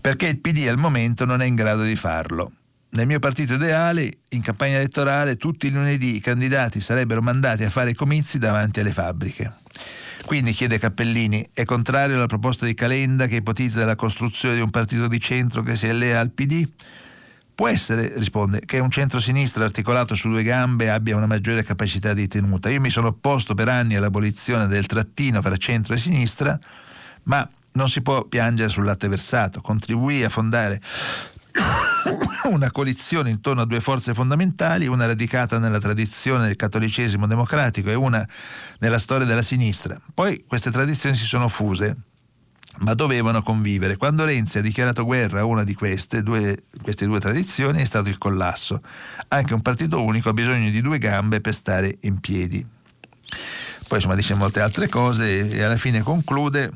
perché il PD al momento non è in grado di farlo. Nel mio partito ideale, in campagna elettorale, tutti i lunedì i candidati sarebbero mandati a fare comizi davanti alle fabbriche. Quindi, chiede Cappellini, è contrario alla proposta di Calenda che ipotizza la costruzione di un partito di centro che si allea al PD? Può essere, risponde, che un centro-sinistra articolato su due gambe abbia una maggiore capacità di tenuta. Io mi sono opposto per anni all'abolizione del trattino fra centro e sinistra, ma non si può piangere sul latte versato. Contribuì a fondare una coalizione intorno a due forze fondamentali, una radicata nella tradizione del cattolicesimo democratico e una nella storia della sinistra. Poi queste tradizioni si sono fuse, ma dovevano convivere. Quando Renzi ha dichiarato guerra a una di queste due, queste due tradizioni è stato il collasso. Anche un partito unico ha bisogno di due gambe per stare in piedi. Poi insomma dice molte altre cose e alla fine conclude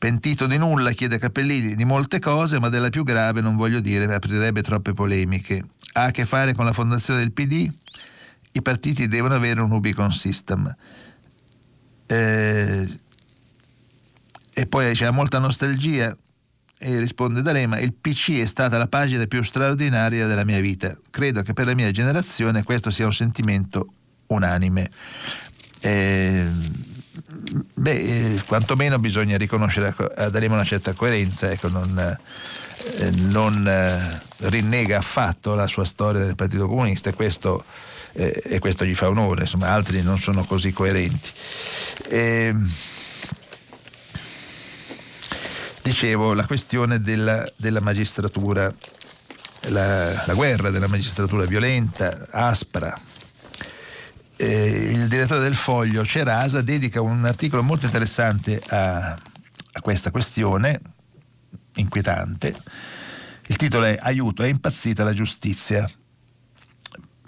Pentito di nulla, chiede Cappellini, di molte cose, ma della più grave non voglio dire, aprirebbe troppe polemiche. Ha a che fare con la fondazione del PD? I partiti devono avere un Ubicon System. Eh, e poi c'è molta nostalgia e risponde D'Alema, il PC è stata la pagina più straordinaria della mia vita. Credo che per la mia generazione questo sia un sentimento unanime. Eh, Beh, eh, quantomeno bisogna riconoscere a D'Alema una certa coerenza, ecco, non, eh, non eh, rinnega affatto la sua storia del Partito Comunista e questo, eh, e questo gli fa onore, insomma, altri non sono così coerenti. Ehm, dicevo, la questione della, della magistratura, la, la guerra della magistratura violenta, aspra, eh, il direttore del Foglio Cerasa dedica un articolo molto interessante a, a questa questione, inquietante. Il titolo è Aiuto, è impazzita la giustizia.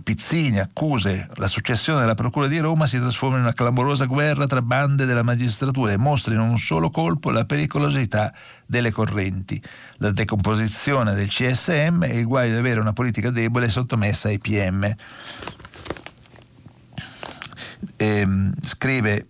Pizzini, accuse, la successione della Procura di Roma si trasforma in una clamorosa guerra tra bande della magistratura e mostra in un solo colpo la pericolosità delle correnti, la decomposizione del CSM e il guaio di avere una politica debole sottomessa ai PM ehm, scrive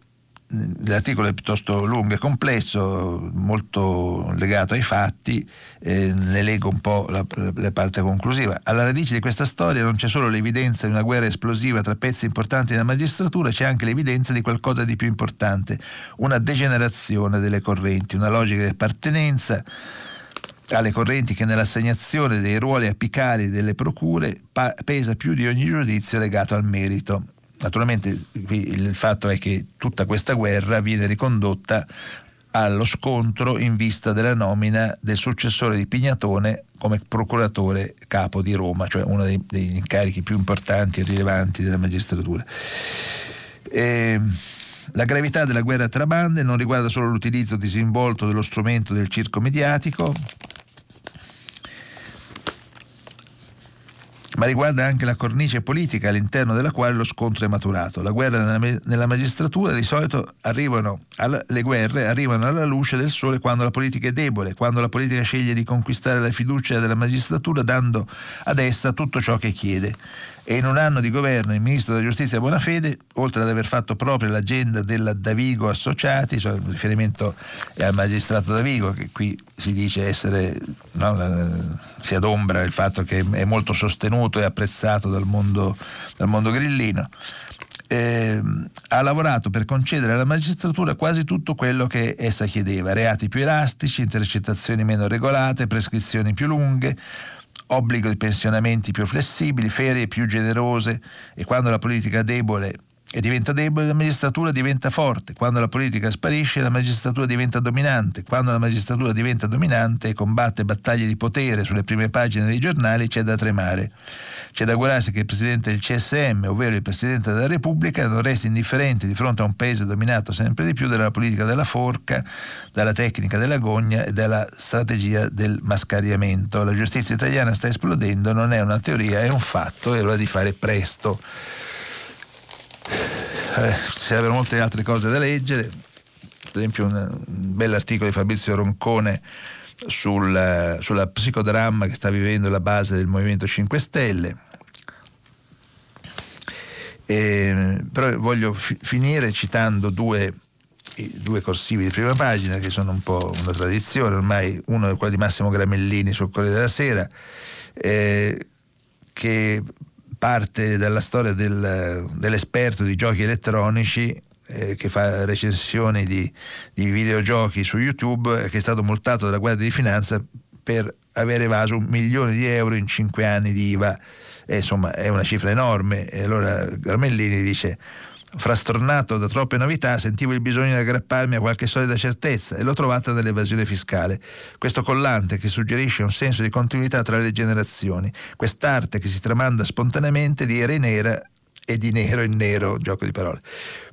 l'articolo è piuttosto lungo e complesso, molto legato ai fatti, eh, ne leggo un po' la, la, parte conclusiva. Alla radice di questa storia non c'è solo l'evidenza di una guerra esplosiva tra pezzi importanti della magistratura, c'è anche l'evidenza di qualcosa di più importante, una degenerazione delle correnti, una logica di appartenenza alle correnti che nell'assegnazione dei ruoli apicali delle procure pa- pesa più di ogni giudizio legato al merito. Naturalmente il fatto è che tutta questa guerra viene ricondotta allo scontro in vista della nomina del successore di Pignatone come procuratore capo di Roma, cioè uno dei, degli incarichi più importanti e rilevanti della magistratura. E, ehm, la gravità della guerra tra bande non riguarda solo l'utilizzo disinvolto dello strumento del circo mediatico, ma riguarda anche la cornice politica all'interno della quale lo scontro è maturato. La guerra nella magistratura di solito arrivano alla, le guerre arrivano alla luce del sole quando la politica è debole, quando la politica sceglie di conquistare la fiducia della magistratura dando ad essa tutto ciò che chiede e in un anno di governo il ministro della giustizia Bonafede, oltre ad aver fatto proprio l'agenda della Davigo Associati, cioè il riferimento al magistrato Davigo, che qui si dice essere, no, si adombra il fatto che è molto sostenuto e apprezzato dal mondo, dal mondo grillino. Eh, ha lavorato per concedere alla magistratura quasi tutto quello che essa chiedeva, reati più elastici, intercettazioni meno regolate, prescrizioni più lunghe, obbligo di pensionamenti più flessibili, ferie più generose e quando la politica debole e diventa debole, la magistratura diventa forte. Quando la politica sparisce, la magistratura diventa dominante. Quando la magistratura diventa dominante e combatte battaglie di potere sulle prime pagine dei giornali, c'è da tremare. C'è da augurarsi che il Presidente del CSM, ovvero il Presidente della Repubblica, non resti indifferente di fronte a un paese dominato sempre di più dalla politica della forca, dalla tecnica della gogna e dalla strategia del mascariamento. La giustizia italiana sta esplodendo, non è una teoria, è un fatto, è ora di fare presto eh, servono molte altre cose da leggere, per esempio un, un bell'articolo di Fabrizio Roncone sul, sulla psicodramma che sta vivendo la base del Movimento 5 Stelle. E, però voglio fi- finire citando due, due, corsivi di prima pagina che sono un po' una tradizione, ormai uno è quello di Massimo Gramellini sul Corriere della Sera, eh, che parte dalla storia del, dell'esperto di giochi elettronici eh, che fa recensioni di, di, videogiochi su YouTube, che è stato multato dalla Guardia di Finanza per aver evaso un milione di euro in cinque anni di IVA. E, insomma, è una cifra enorme. E allora Garmellini dice Frastornato da troppe novità, sentivo il bisogno di aggrapparmi a qualche solida certezza e l'ho trovata nell'evasione fiscale. Questo collante che suggerisce un senso di continuità tra le generazioni, quest'arte che si tramanda spontaneamente di era in era e di nero in nero, gioco di parole.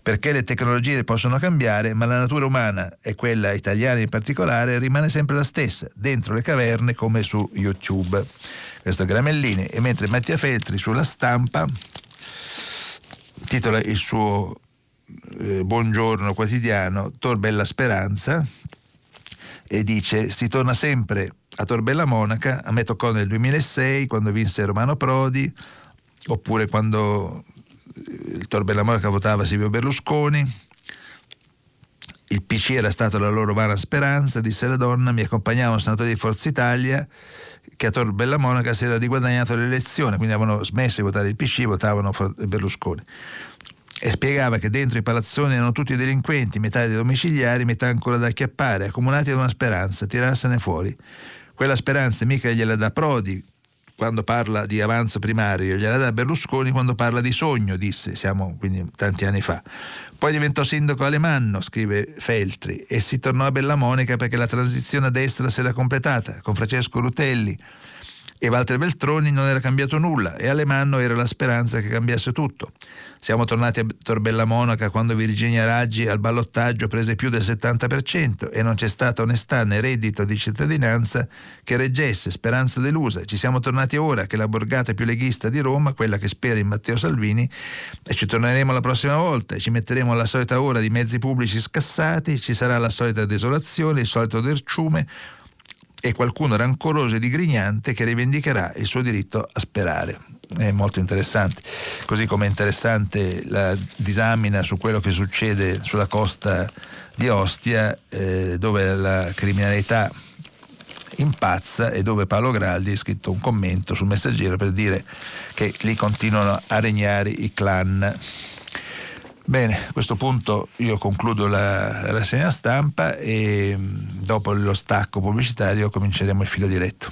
Perché le tecnologie possono cambiare, ma la natura umana, e quella italiana in particolare, rimane sempre la stessa, dentro le caverne come su YouTube. Questo è Gramellini. E mentre Mattia Feltri sulla stampa titola il suo eh, buongiorno quotidiano Torbella Speranza e dice si torna sempre a Torbella Monaca, a me toccò nel 2006 quando vinse Romano Prodi, oppure quando eh, il Torbella Monaca votava Silvio Berlusconi. Il PC era stata la loro vana speranza, disse la donna, mi accompagnava un senatore di Forza Italia che a Torbella Monaca si era riguadagnato l'elezione, quindi avevano smesso di votare il PC, votavano Berlusconi. E spiegava che dentro i palazzoni erano tutti delinquenti, metà dei domiciliari, metà ancora da acchiappare, accomunati da una speranza, tirarsene fuori. Quella speranza mica gliela dà Prodi, quando parla di avanzo primario, gliela dà Berlusconi quando parla di sogno, disse, siamo quindi tanti anni fa. Poi diventò sindaco Alemanno, scrive Feltri, e si tornò a Bellamonica perché la transizione a destra si era completata, con Francesco Rutelli e Walter Beltroni non era cambiato nulla e Alemanno era la speranza che cambiasse tutto. Siamo tornati a Torbella Monaca quando Virginia Raggi al ballottaggio prese più del 70% e non c'è stata onestà né reddito di cittadinanza che reggesse, speranza delusa. Ci siamo tornati ora che la borgata più leghista di Roma, quella che spera in Matteo Salvini, e ci torneremo la prossima volta ci metteremo alla solita ora di mezzi pubblici scassati, ci sarà la solita desolazione, il solito derciume, e qualcuno rancoroso e digrignante che rivendicherà il suo diritto a sperare. È molto interessante, così come è interessante la disamina su quello che succede sulla costa di Ostia, eh, dove la criminalità impazza e dove Paolo Graldi ha scritto un commento sul messaggero per dire che lì continuano a regnare i clan Bene, a questo punto io concludo la rassegna stampa e mm, dopo lo stacco pubblicitario cominceremo il filo diretto.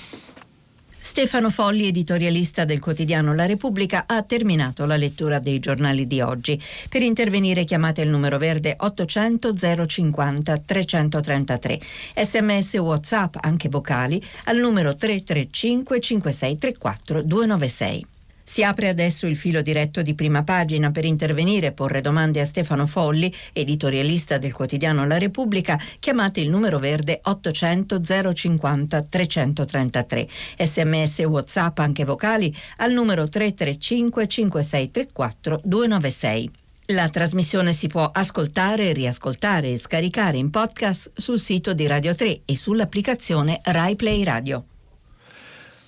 Stefano Folli, editorialista del quotidiano La Repubblica, ha terminato la lettura dei giornali di oggi. Per intervenire chiamate il numero verde 800 050 333. Sms WhatsApp, anche vocali, al numero 335 5634 296. Si apre adesso il filo diretto di prima pagina per intervenire e porre domande a Stefano Folli, editorialista del quotidiano La Repubblica. Chiamate il numero verde 800 050 333. Sms WhatsApp anche vocali al numero 335 5634 296. La trasmissione si può ascoltare, riascoltare e scaricare in podcast sul sito di Radio 3 e sull'applicazione Rai Play Radio.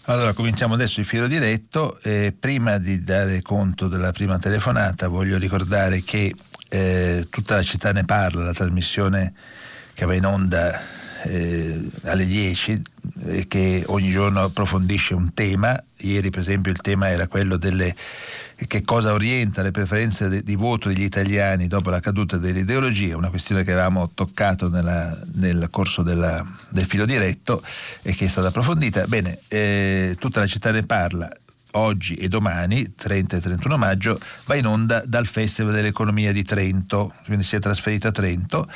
Allora, cominciamo adesso il filo diretto. Eh, prima di dare conto della prima telefonata, voglio ricordare che eh, tutta la città ne parla, la trasmissione che va in onda eh, alle 10 e che ogni giorno approfondisce un tema. Ieri, per esempio, il tema era quello delle che cosa orienta le preferenze de, di voto degli italiani dopo la caduta dell'ideologia, una questione che avevamo toccato nella, nel corso della, del filo diretto e che è stata approfondita. Bene, eh, tutta la città ne parla. Oggi e domani, 30 e 31 maggio, va in onda dal Festival dell'Economia di Trento, quindi si è trasferito a Trento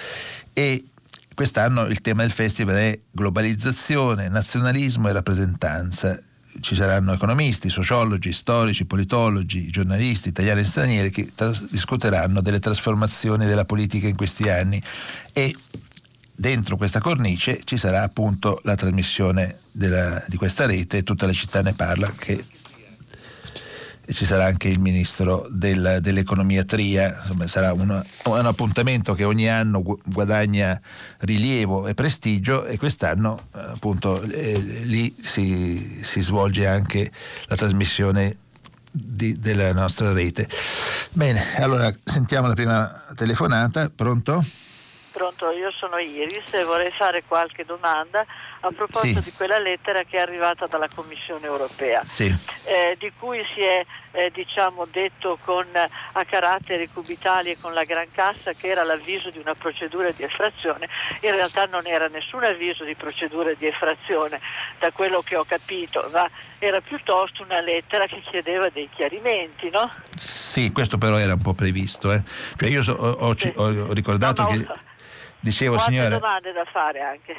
e quest'anno il tema del festival è globalizzazione, nazionalismo e rappresentanza. Ci saranno economisti, sociologi, storici, politologi, giornalisti italiani e stranieri che tras- discuteranno delle trasformazioni della politica in questi anni. E dentro questa cornice ci sarà appunto la trasmissione della, di questa rete, tutta la città ne parla, che ci sarà anche il ministro del, dell'economia Tria, insomma sarà una, un appuntamento che ogni anno guadagna rilievo e prestigio e quest'anno appunto eh, lì si, si, svolge anche la trasmissione di, della nostra rete. Bene, allora sentiamo la prima telefonata, pronto? Pronto, io sono Iris e vorrei fare qualche domanda a proposito sì. di quella lettera che è arrivata dalla Commissione europea, sì. eh, di cui si è eh, diciamo, detto con, a caratteri cubitali e con la Gran Cassa che era l'avviso di una procedura di effrazione, in realtà non era nessun avviso di procedura di effrazione, da quello che ho capito, ma era piuttosto una lettera che chiedeva dei chiarimenti, no? Sì, questo però era un po' previsto. Eh. Cioè io so, ho, ho, sì. ho, ricordato no, che... Dicevo, ho signora... domande da fare anche.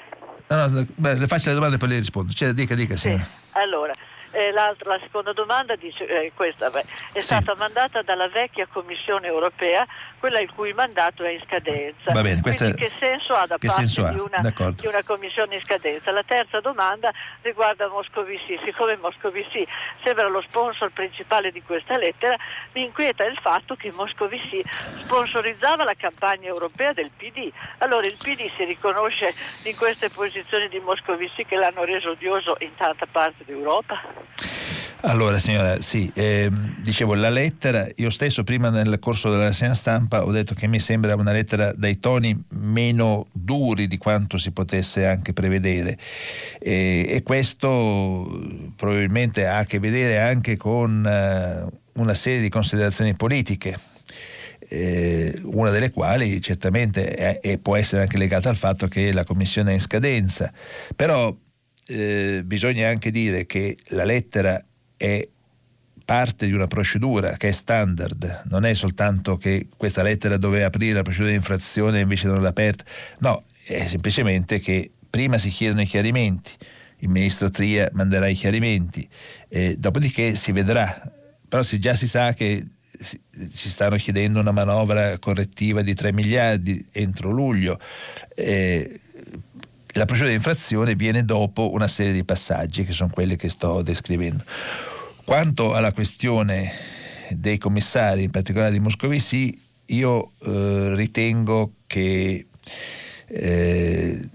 No, no, beh, le faccio le domande e poi le rispondo. Cioè, dica, dica, signora. Sì. Allora, eh, la, la, seconda domanda dice, eh, questa, beh, è sì. stata mandata dalla vecchia Commissione europea, quella il cui mandato è in scadenza. Va bene, questa, che senso ha da parte ha? Di, una, di, una, Commissione in scadenza? La terza domanda riguarda Moscovici. Siccome Moscovici sembra lo sponsor principale di questa lettera, mi inquieta il fatto che Moscovici sponsorizzava la campagna europea del PD. Allora il PD si riconosce in queste posizioni di Moscovici che l'hanno reso odioso in tanta parte d'Europa? Allora signora, sì, eh, dicevo la lettera, io stesso prima nel corso della rassegna stampa ho detto che mi sembra una lettera dai toni meno duri di quanto si potesse anche prevedere eh, e questo probabilmente ha a che vedere anche con eh, una serie di considerazioni politiche. Eh, una delle quali certamente è, è, può essere anche legata al fatto che la Commissione è in scadenza, però eh, bisogna anche dire che la lettera è parte di una procedura che è standard, non è soltanto che questa lettera doveva aprire la procedura di infrazione e invece non l'ha aperta, no, è semplicemente che prima si chiedono i chiarimenti, il ministro Tria manderà i chiarimenti, eh, dopodiché si vedrà, però si, già si sa che ci stanno chiedendo una manovra correttiva di 3 miliardi entro luglio. Eh, la procedura di infrazione viene dopo una serie di passaggi che sono quelli che sto descrivendo. Quanto alla questione dei commissari, in particolare di Moscovici, io eh, ritengo che eh,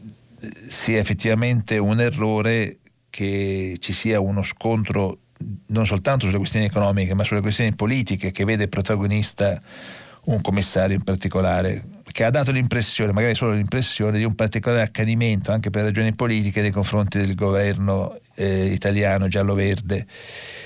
sia effettivamente un errore che ci sia uno scontro non soltanto sulle questioni economiche, ma sulle questioni politiche che vede protagonista un commissario in particolare, che ha dato l'impressione, magari solo l'impressione, di un particolare accanimento anche per ragioni politiche nei confronti del governo eh, italiano giallo-verde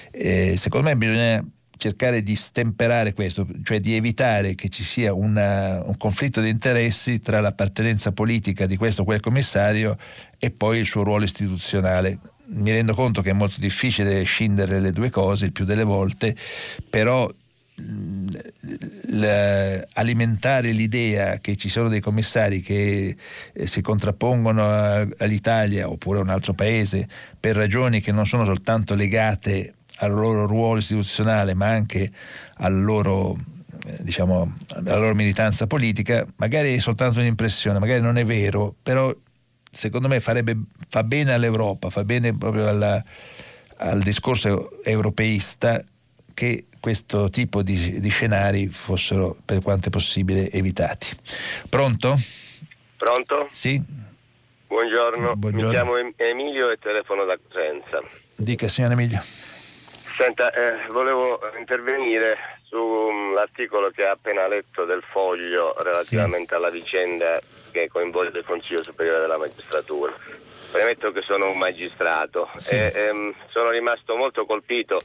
eh, secondo me bisogna cercare di stemperare questo, cioè di evitare che ci sia una, un conflitto di interessi tra l'appartenenza politica di questo o quel commissario e poi il suo ruolo istituzionale. mi rendo conto che è molto difficile scindere le due cose il più delle volte, però alimentare l'idea che ci sono dei commissari che eh, si contrappongono all'Italia oppure a un altro paese per ragioni che non sono soltanto legate al loro ruolo istituzionale ma anche al loro, eh, diciamo, alla loro militanza politica, magari è soltanto un'impressione, magari non è vero, però secondo me farebbe, fa bene all'Europa, fa bene proprio alla, al discorso europeista che questo tipo di, di, scenari fossero per quanto è possibile evitati. Pronto? Pronto? Sì. Buongiorno. Buongiorno. mi chiamo Emilio e telefono da Cosenza. Dica signor Emilio. Senta, eh, volevo intervenire sull'articolo che ha appena letto del foglio relativamente sì. alla vicenda che coinvolge il Consiglio Superiore della Magistratura. Premetto che sono un magistrato sì. e ehm, sono rimasto molto colpito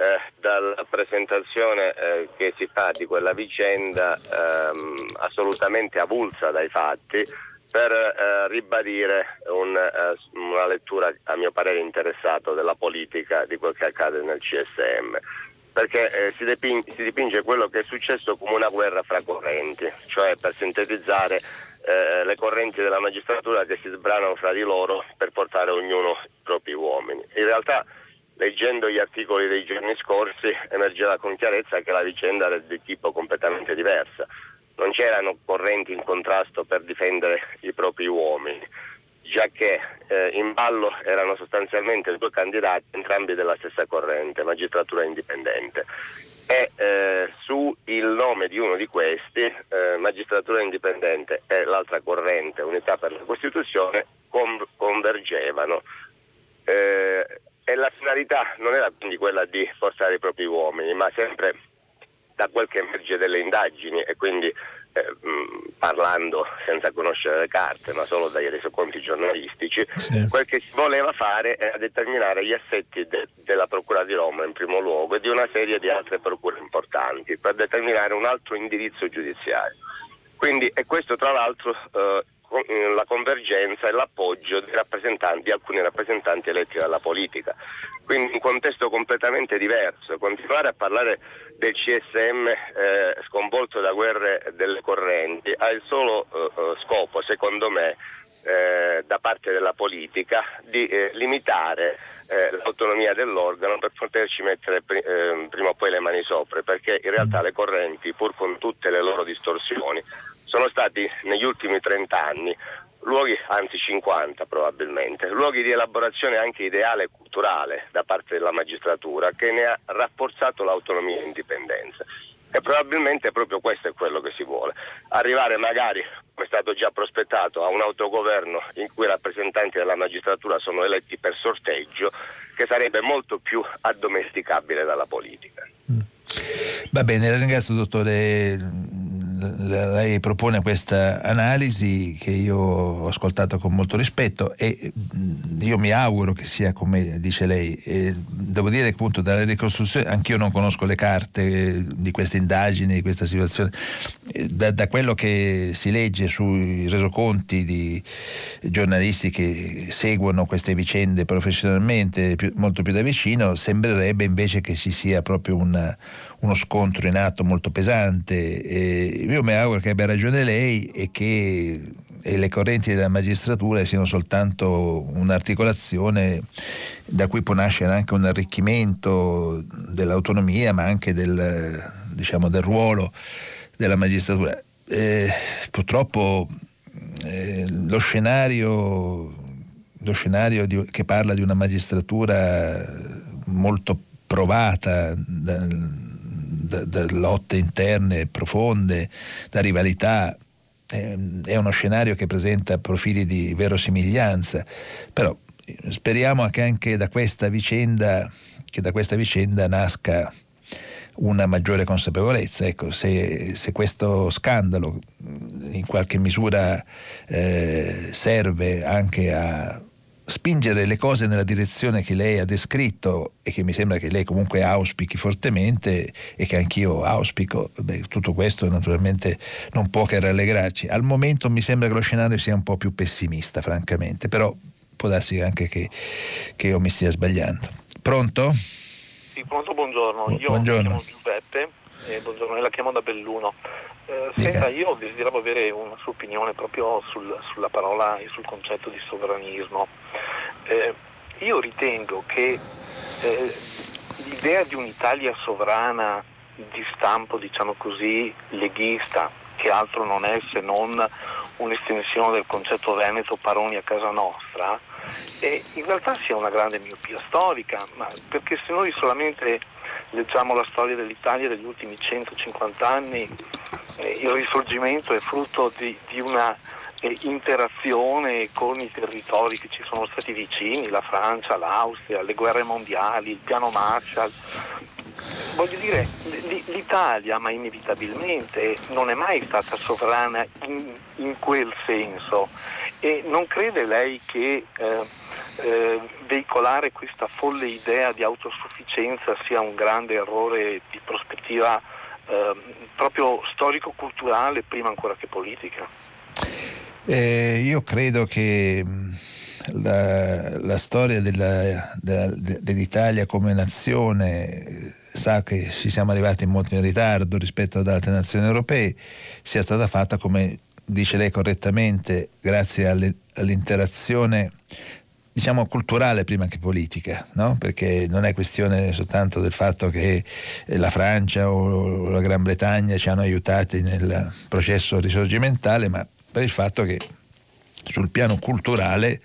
eh, dalla presentazione eh, che si fa di quella vicenda ehm, assolutamente avulsa dai fatti per eh, ribadire un, eh, una lettura a mio parere interessato della politica di quel che accade nel CSM perché eh, si, dipinge, si, dipinge, quello che è successo come una guerra fra correnti, cioè per sintetizzare eh, le correnti della magistratura che si sbranano fra di loro per portare ognuno i propri uomini. In realtà leggendo gli articoli dei giorni scorsi emergeva con chiarezza che la vicenda era di tipo completamente diversa. Non c'erano correnti in contrasto per difendere i propri uomini, già che eh, in ballo erano sostanzialmente due candidati, entrambi della stessa corrente, magistratura indipendente. E eh, su il nome di uno di questi, eh, magistratura indipendente e l'altra corrente, unità per la Costituzione, con- convergevano. Eh, e la finalità non era quindi quella di forzare i propri uomini, ma sempre da quel che emerge delle indagini e quindi eh, mh, parlando senza conoscere le carte, ma solo dai resoconti giornalistici, sì. quel che si voleva fare era determinare gli assetti de- della Procura di Roma in primo luogo e di una serie di altre procure importanti per determinare un altro indirizzo giudiziario. Quindi, e questo tra l'altro eh, la convergenza e l'appoggio di, alcuni rappresentanti eletti dalla politica. Quindi un contesto completamente diverso. Continuare a parlare del CSM eh, sconvolto da guerre delle correnti ha il solo eh, eh, scopo, secondo me, eh, da parte della politica di eh, limitare eh, l'autonomia dell'organo per poterci mettere pri- prima o poi le mani sopra, perché in realtà le correnti, pur con tutte le loro distorsioni, sono stati negli ultimi 30 anni luoghi, anzi 50 probabilmente, luoghi di elaborazione anche ideale e culturale da parte della magistratura che ne ha rafforzato l'autonomia e l'indipendenza. E probabilmente proprio questo è quello che si vuole. Arrivare magari, come è stato già prospettato, a un autogoverno in cui i rappresentanti della magistratura sono eletti per sorteggio, che sarebbe molto più addomesticabile dalla politica. Mm. Va bene, ringrazio dottore lei propone questa analisi che io ho ascoltato con molto rispetto e io mi auguro che sia come dice lei. E devo dire che appunto dalla ricostruzione, anch'io non conosco le carte di queste indagini, di questa situazione, da, da quello che si legge sui resoconti di giornalisti che seguono queste vicende professionalmente più, molto più da vicino, sembrerebbe invece che ci sia proprio una uno scontro in atto molto pesante. E io mi auguro che abbia ragione lei e che e le correnti della magistratura siano soltanto un'articolazione da cui può nascere anche un arricchimento dell'autonomia ma anche del, diciamo, del ruolo della magistratura. Eh, purtroppo eh, lo scenario, lo scenario di, che parla di una magistratura molto provata dal, da, da lotte interne profonde, da rivalità. È uno scenario che presenta profili di verosimiglianza, però speriamo che anche da questa vicenda, da questa vicenda nasca una maggiore consapevolezza. Ecco, se, se, questo scandalo in qualche misura eh, serve anche a spingere le cose nella direzione che lei ha descritto e che mi sembra che lei comunque auspichi fortemente e che anch'io auspico, beh, tutto questo naturalmente non può che rallegrarci. Al momento mi sembra che lo scenario sia un po' più pessimista, francamente, però può darsi anche che, che io mi stia sbagliando. Pronto? Sì, pronto, buongiorno. Io buongiorno. mi chiamo Giuseppe, eh, buongiorno, la chiamo da Belluno. Eh, senta, io desideravo avere una sua opinione proprio sul, sulla parola e sul concetto di sovranismo. Eh, io ritengo che eh, l'idea di un'Italia sovrana di stampo, diciamo così, leghista, che altro non è se non un'estensione del concetto Veneto Paroni a casa nostra, in realtà sia una grande miopia storica, perché se noi solamente leggiamo la storia dell'Italia degli ultimi 150 anni, il risorgimento è frutto di, di una eh, interazione con i territori che ci sono stati vicini, la Francia, l'Austria, le guerre mondiali, il piano Marshall. Voglio dire, l'Italia, ma inevitabilmente, non è mai stata sovrana in, in quel senso e non crede lei che eh, eh, veicolare questa folle idea di autosufficienza sia un grande errore di prospettiva eh, proprio storico-culturale prima ancora che politica? Eh, io credo che mm, la, la storia della, della, dell'Italia come nazione sa che ci siamo arrivati molto in ritardo rispetto ad altre nazioni europee, sia stata fatta come dice lei correttamente, grazie alle, all'interazione diciamo culturale prima che politica, no? perché non è questione soltanto del fatto che la Francia o la Gran Bretagna ci hanno aiutati nel processo risorgimentale, ma per il fatto che sul piano culturale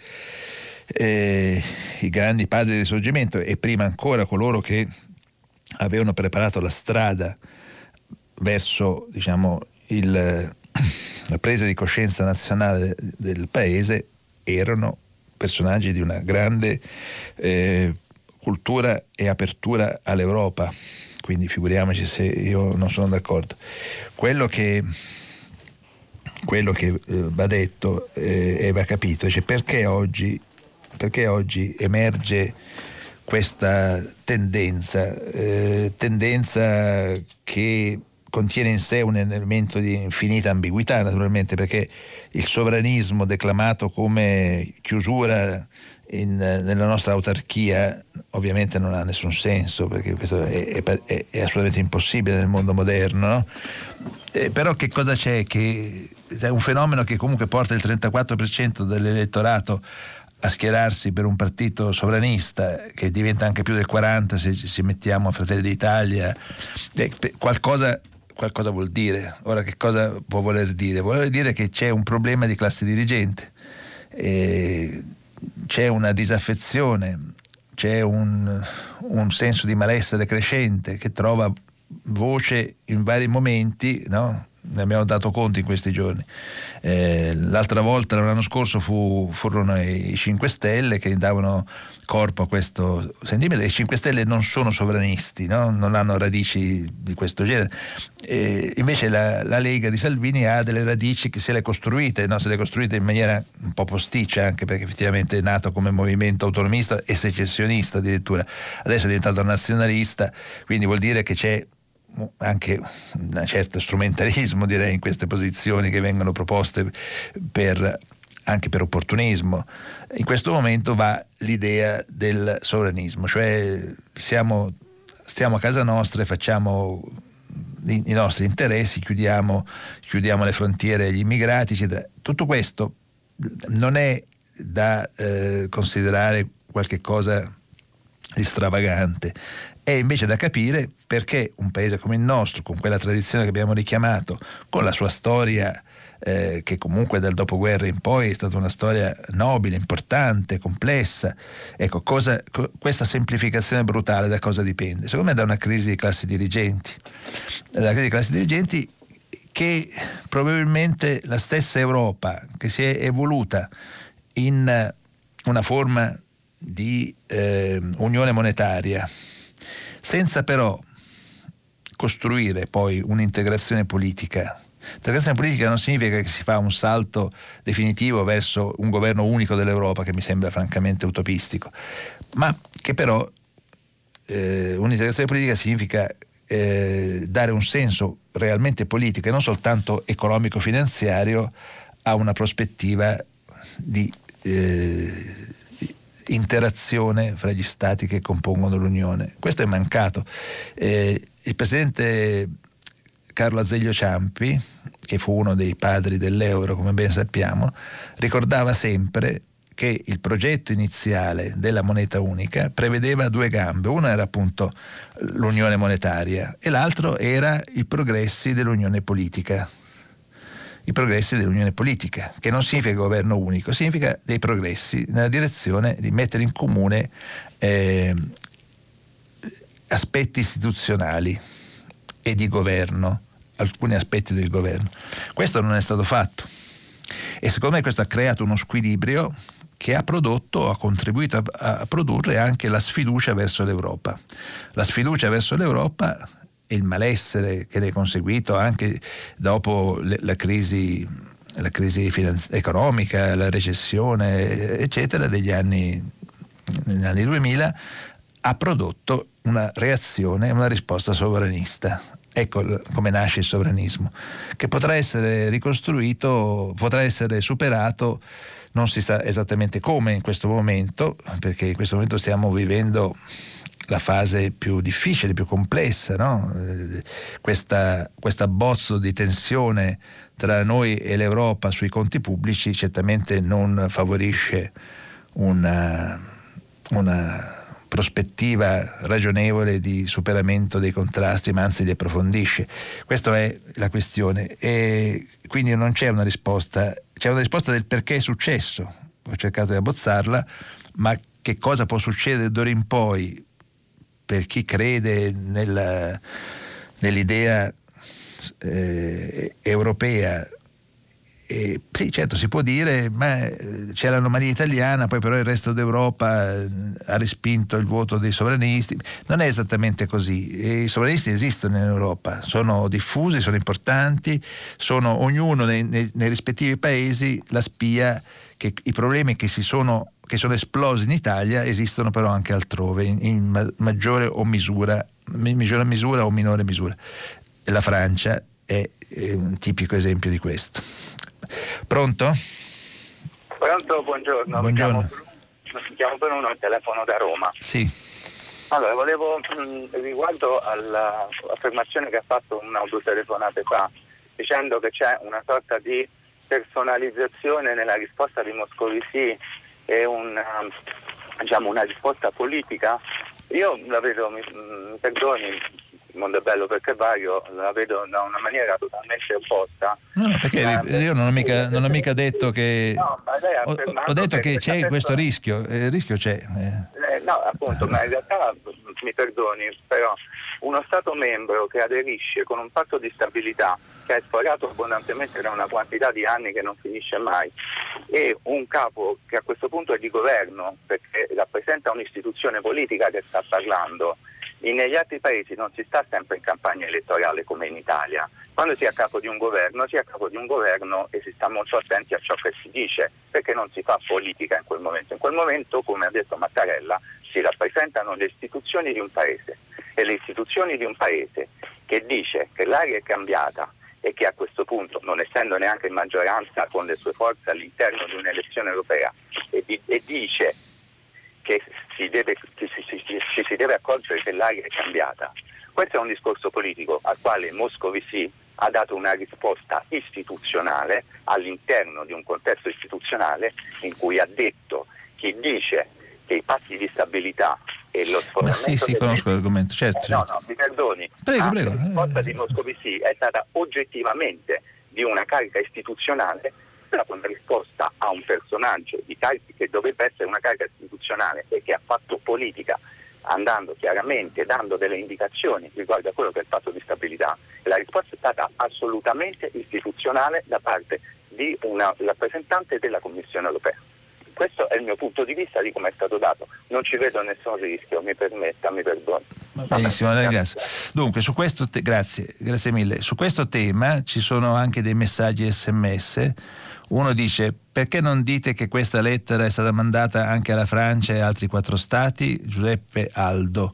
eh, i grandi padri del risorgimento e prima ancora coloro che avevano preparato la strada verso diciamo, il, [COUGHS] la presa di coscienza nazionale del paese erano personaggi di una grande eh, cultura e apertura all'Europa, quindi figuriamoci se io non sono d'accordo. Quello che, quello che eh, va detto eh, e va capito, cioè perché oggi, perché oggi emerge questa tendenza, eh, tendenza che contiene in sé un elemento di infinita ambiguità, naturalmente, perché il sovranismo declamato come chiusura in, nella nostra autarchia ovviamente non ha nessun senso, perché questo è, è, è assolutamente impossibile nel mondo moderno. No? Eh, però che cosa c'è? Che è un fenomeno che comunque porta il 34% dell'elettorato a schierarsi per un partito sovranista che diventa anche più del 40 se ci mettiamo a Fratelli d'Italia, eh, qualcosa qualcosa vuol dire. Ora che cosa può voler dire? Vuol dire che c'è un problema di classe dirigente, c'è una disaffezione, c'è un, un, senso di malessere crescente che trova voce in vari momenti, no? Ne abbiamo dato conto in questi giorni. Eh, l'altra volta, l'anno scorso, fu, furono i 5 Stelle che davano corpo a questo sentimento. I 5 Stelle non sono sovranisti, no? non hanno radici di questo genere. E invece la, la, Lega di Salvini ha delle radici che se le è costruite, no? se le è costruite in maniera un po' posticcia, anche perché effettivamente è nato come movimento autonomista e secessionista addirittura. Adesso è diventato nazionalista, quindi vuol dire che c'è anche un certo strumentalismo direi in queste posizioni che vengono proposte per, anche per opportunismo. In questo momento va l'idea del sovranismo, cioè siamo, stiamo a casa nostra e facciamo i, i nostri interessi, chiudiamo, chiudiamo, le frontiere agli immigrati, eccetera. Tutto questo non è da eh, considerare qualche cosa di stravagante, è invece da capire perché un paese come il nostro, con quella tradizione che abbiamo richiamato, con la sua storia eh, che comunque dal dopoguerra in poi è stata una storia nobile, importante, complessa, ecco, cosa, co- questa semplificazione brutale da cosa dipende? Secondo me da una crisi di classi dirigenti, da crisi di classi dirigenti che probabilmente la stessa Europa che si è evoluta in una forma di eh, unione monetaria, senza però costruire poi un'integrazione politica. Integrazione politica non significa che si fa un salto definitivo verso un governo unico dell'Europa, che mi sembra francamente utopistico, ma che però eh, un'integrazione politica significa eh, dare un senso realmente politico e non soltanto economico-finanziario a una prospettiva di, eh, interazione fra gli stati che compongono l'Unione. Questo è mancato. Eh, il presidente Carlo Azeglio Ciampi, che fu uno dei padri dell'euro, come ben sappiamo, ricordava sempre che il progetto iniziale della moneta unica prevedeva due gambe, una era appunto l'unione monetaria e l'altro era i progressi dell'unione politica. I progressi dell'unione politica, che non significa governo unico, significa dei progressi nella direzione di mettere in comune eh, aspetti istituzionali e di governo, alcuni aspetti del governo. Questo non è stato fatto e secondo me questo ha creato uno squilibrio che ha prodotto, ha contribuito a, a produrre anche la sfiducia verso l'Europa. La sfiducia verso l'Europa e il malessere che ne è conseguito anche dopo le, la crisi, la crisi finanzi- economica, la recessione, eccetera, degli anni, negli anni 2000, ha prodotto una reazione, una risposta sovranista. Ecco come nasce il sovranismo, che potrà essere ricostruito, potrà essere superato non si sa esattamente come in questo momento, perché in questo momento stiamo vivendo la fase più difficile, più complessa, no? questa, questa bozzo di tensione tra noi e l'Europa sui conti pubblici certamente non favorisce una, una prospettiva ragionevole di superamento dei contrasti, ma anzi li approfondisce. Questa è la questione. E quindi non c'è una risposta, c'è una risposta del perché è successo, ho cercato di abbozzarla, ma che cosa può succedere d'ora in poi? Per chi crede nella, nell'idea eh, europea e, sì, certo, si può dire, ma eh, c'è l'anomalia italiana, poi però il resto d'Europa eh, ha respinto il voto dei sovranisti. Non è esattamente così. I sovranisti esistono in Europa, sono diffusi, sono importanti, sono ognuno nei, nei, nei rispettivi paesi la spia che i problemi che, sono, che sono esplosi in Italia esistono però anche altrove, in, in maggiore o misura, maggiore misura o minore misura. La Francia è un tipico esempio di questo. Pronto? Pronto, buongiorno. Buongiorno. Mi chiamo Bruno, il telefono da Roma. Sì. Allora, volevo, mh, riguardo all'affermazione che ha fatto un'autotelefonata fa, dicendo che c'è una sorta di personalizzazione nella risposta di Moscovici e una, diciamo, una risposta politica, io la vedo, mi, mi perdoni, il mondo è bello perché vario, la vedo da una maniera totalmente opposta. No, no perché eh, io non ho mica, non ho mica detto che... No, ho, ho, detto che c'è persona... questo rischio, il rischio c'è. Eh. Eh, no, appunto, ma in realtà, mi perdoni, però uno Stato membro che aderisce con un patto di stabilità che è sforato abbondantemente da una quantità di anni che non finisce mai e un capo che a questo punto è di governo perché rappresenta un'istituzione politica che sta parlando negli altri paesi non si sta sempre in campagna elettorale come in Italia. Quando si è a capo di un governo, si è a capo di un governo e si sta molto attenti a ciò che si dice, perché non si fa politica in quel momento. In quel momento, come ha detto Mattarella, si rappresentano le istituzioni di un paese e le istituzioni di un paese che dice che l'aria è cambiata e che a questo punto, non essendo neanche in maggioranza con le sue forze all'interno di un'elezione europea, e, di, e dice che si deve, che si, si, si, si deve accorgere che l'aria è cambiata. Questo è un discorso politico al quale Moscovici ha dato una risposta istituzionale all'interno di un contesto istituzionale in cui ha detto chi dice che i patti di stabilità e lo sforamento... Ma sì, sì, conosco l'argomento, certo. Eh, no, no, mi perdoni. Prego, prego. La risposta di Moscovici è stata oggettivamente di una carica istituzionale stata una risposta a un personaggio di carica che dovrebbe essere una carica istituzionale e che ha fatto politica andando chiaramente, dando delle indicazioni riguardo a quello che è il patto di stabilità. La risposta è stata assolutamente istituzionale da parte di una rappresentante della Commissione europea. Questo è il mio punto di vista di come è stato dato. Non ci vedo nessun rischio, mi permetta, mi perdoni. Benissimo, la ringrazio. Dunque, su questo te- grazie, grazie mille. Su questo tema ci sono anche dei messaggi sms uno dice perché non dite che questa lettera è stata mandata anche alla Francia e altri quattro stati? Giuseppe Aldo.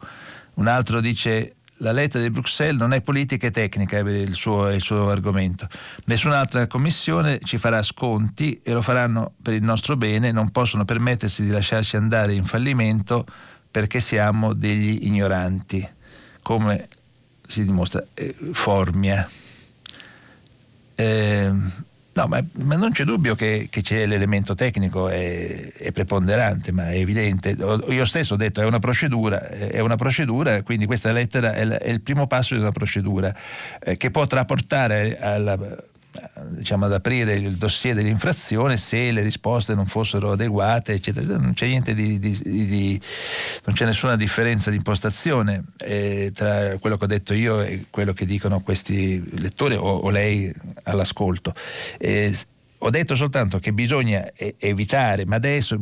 Un altro dice la lettera di Bruxelles non è politica e tecnica, il suo, il suo argomento. Nessun'altra commissione ci farà sconti e lo faranno per il nostro bene, non possono permettersi di lasciarci andare in fallimento perché siamo degli ignoranti, come si dimostra eh, Formia. Eh, No, ma, ma, non c'è dubbio che, che c'è l'elemento tecnico, è, è, preponderante, ma è evidente. Io stesso ho detto è una procedura, è una procedura quindi questa lettera è, è il primo passo di una procedura eh, che potrà portare alla diciamo, ad aprire il dossier dell'infrazione se le risposte non fossero adeguate, eccetera. Non c'è di, di, di non c'è nessuna differenza di impostazione eh, tra quello che ho detto io e quello che dicono questi lettori o, o lei all'ascolto. Eh, ho detto soltanto che bisogna evitare, ma adesso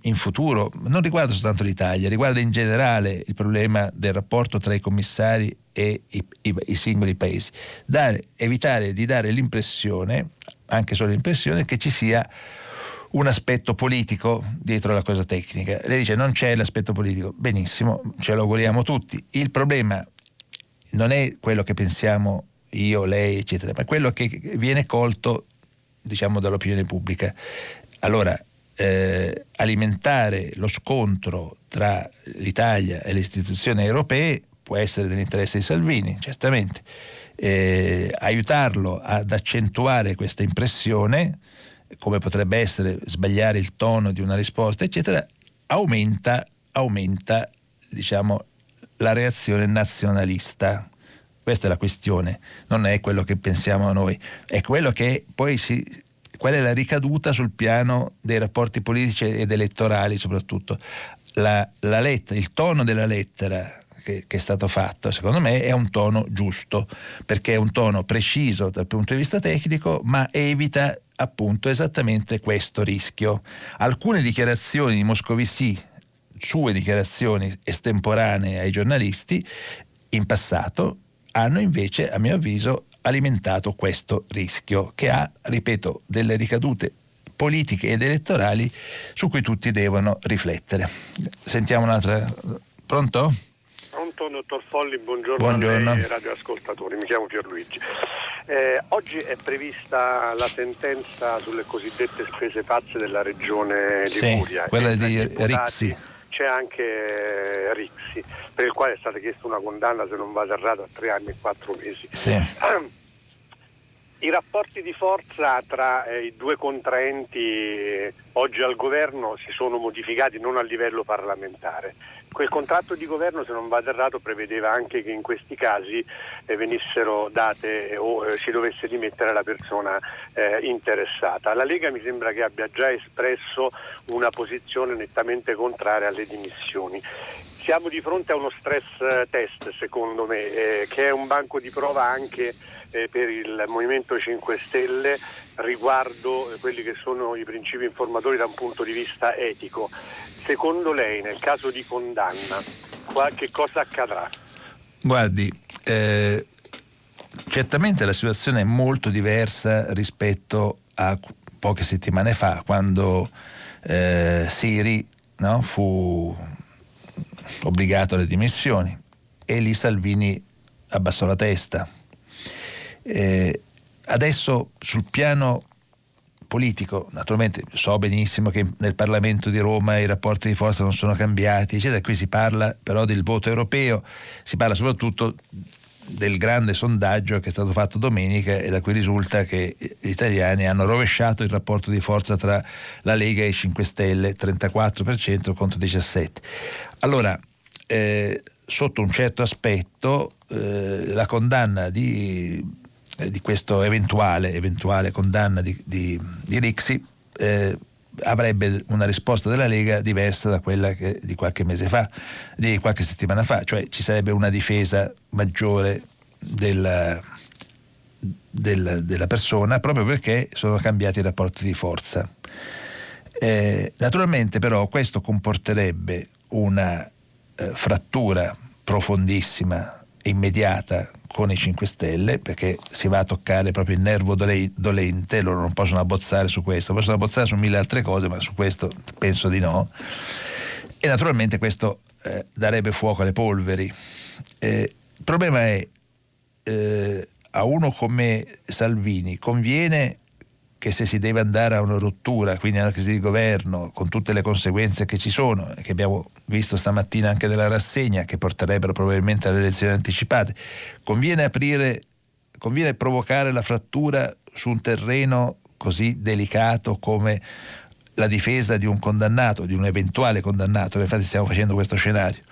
in futuro non riguarda soltanto l'Italia, riguarda in generale il problema del rapporto tra i commissari e i, i, i singoli paesi. Dare, evitare di dare l'impressione, anche solo l'impressione, che ci sia un aspetto politico dietro la cosa tecnica. Lei dice non c'è l'aspetto politico, benissimo, ce lo auguriamo tutti. Il problema non è quello che pensiamo io, lei, eccetera, ma quello che viene colto diciamo, dall'opinione pubblica. Allora, eh, alimentare lo scontro tra l'Italia e le istituzioni europee può essere dell'interesse di Salvini, certamente. Eh, aiutarlo ad accentuare questa impressione, come potrebbe essere sbagliare il tono di una risposta, eccetera, aumenta, aumenta diciamo, la reazione nazionalista. Questa è la questione, non è quello che pensiamo noi, è quello che poi si, qual è la ricaduta sul piano dei rapporti politici ed elettorali soprattutto. La, la lettera, il tono della lettera che, che, è stato fatto, secondo me, è un tono giusto, perché è un tono preciso dal punto di vista tecnico, ma evita appunto esattamente questo rischio. Alcune dichiarazioni di Moscovici, sue dichiarazioni estemporanee ai giornalisti, in passato hanno invece, a mio avviso, alimentato questo rischio che ha, ripeto, delle ricadute politiche ed elettorali su cui tutti devono riflettere. Sentiamo un'altra. Pronto? Pronto, dottor Folli, buongiorno, buongiorno. ai radioascoltatori, mi chiamo Pierluigi. Eh, oggi è prevista la sentenza sulle cosiddette spese pazze della regione Liguria. Sì, quella di Rixi c'è anche Rixi, per il quale è stata chiesta una condanna, se non vado errato, a tre anni e quattro mesi. Sì. [CLEARS THROAT] I rapporti di forza tra eh, i due contraenti eh, oggi al governo si sono modificati non a livello parlamentare. Quel contratto di governo, se non vado errato, prevedeva anche che in questi casi eh, venissero date o eh, si dovesse dimettere la persona eh, interessata. La Lega mi sembra che abbia già espresso una posizione nettamente contraria alle dimissioni siamo di fronte a uno stress eh, test, secondo me, eh, che è un banco di prova anche eh, per il Movimento 5 Stelle riguardo quelli che sono i principi informatori da un punto di vista etico. Secondo lei, nel caso di condanna, che cosa accadrà? Guardi, eh, certamente la situazione è molto diversa rispetto a poche settimane fa, quando eh, Siri no, fu obbligato alle dimissioni e lì Salvini abbassò la testa eh, adesso sul piano politico, naturalmente so benissimo che nel Parlamento di Roma i rapporti di forza non sono cambiati, eccetera. qui si parla però del voto europeo, si parla soprattutto del grande sondaggio che è stato fatto domenica e da cui risulta che gli italiani hanno rovesciato il rapporto di forza tra la Lega e i 5 Stelle, 34% contro 17%. Allora, eh, sotto un certo aspetto, eh, la condanna di eh, di questa eventuale, eventuale, condanna di, di, di Rixi eh, avrebbe una risposta della Lega diversa da quella che, di qualche mese fa, di qualche settimana fa, cioè ci sarebbe una difesa maggiore della, della, della persona proprio perché sono cambiati i rapporti di forza. Eh, naturalmente però questo comporterebbe una eh, frattura profondissima immediata con i 5 Stelle perché si va a toccare proprio il nervo dolente, loro non possono abbozzare su questo, possono abbozzare su mille altre cose, ma su questo penso di no. E naturalmente questo eh, darebbe fuoco alle polveri. Eh, il problema è eh, a uno come Salvini conviene che se si deve andare a una rottura, quindi a una crisi di governo, con tutte le conseguenze che ci sono, che abbiamo visto stamattina anche nella rassegna, che porterebbero probabilmente alle elezioni anticipate, conviene aprire, conviene provocare la frattura su un terreno così delicato come la difesa di un condannato, di un eventuale condannato, infatti stiamo facendo questo scenario.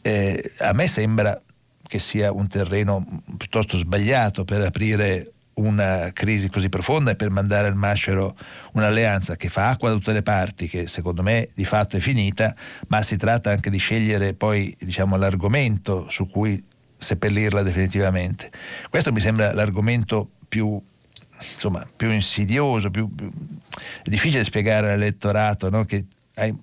Eh, a me sembra che sia un terreno piuttosto sbagliato per aprire una crisi così profonda e per mandare al macero un'alleanza che fa acqua da tutte le parti, che secondo me di fatto è finita, ma si tratta anche di scegliere poi diciamo, l'argomento su cui seppellirla definitivamente. Questo mi sembra l'argomento più, insomma, più insidioso, più, più, difficile spiegare all'elettorato no? che hai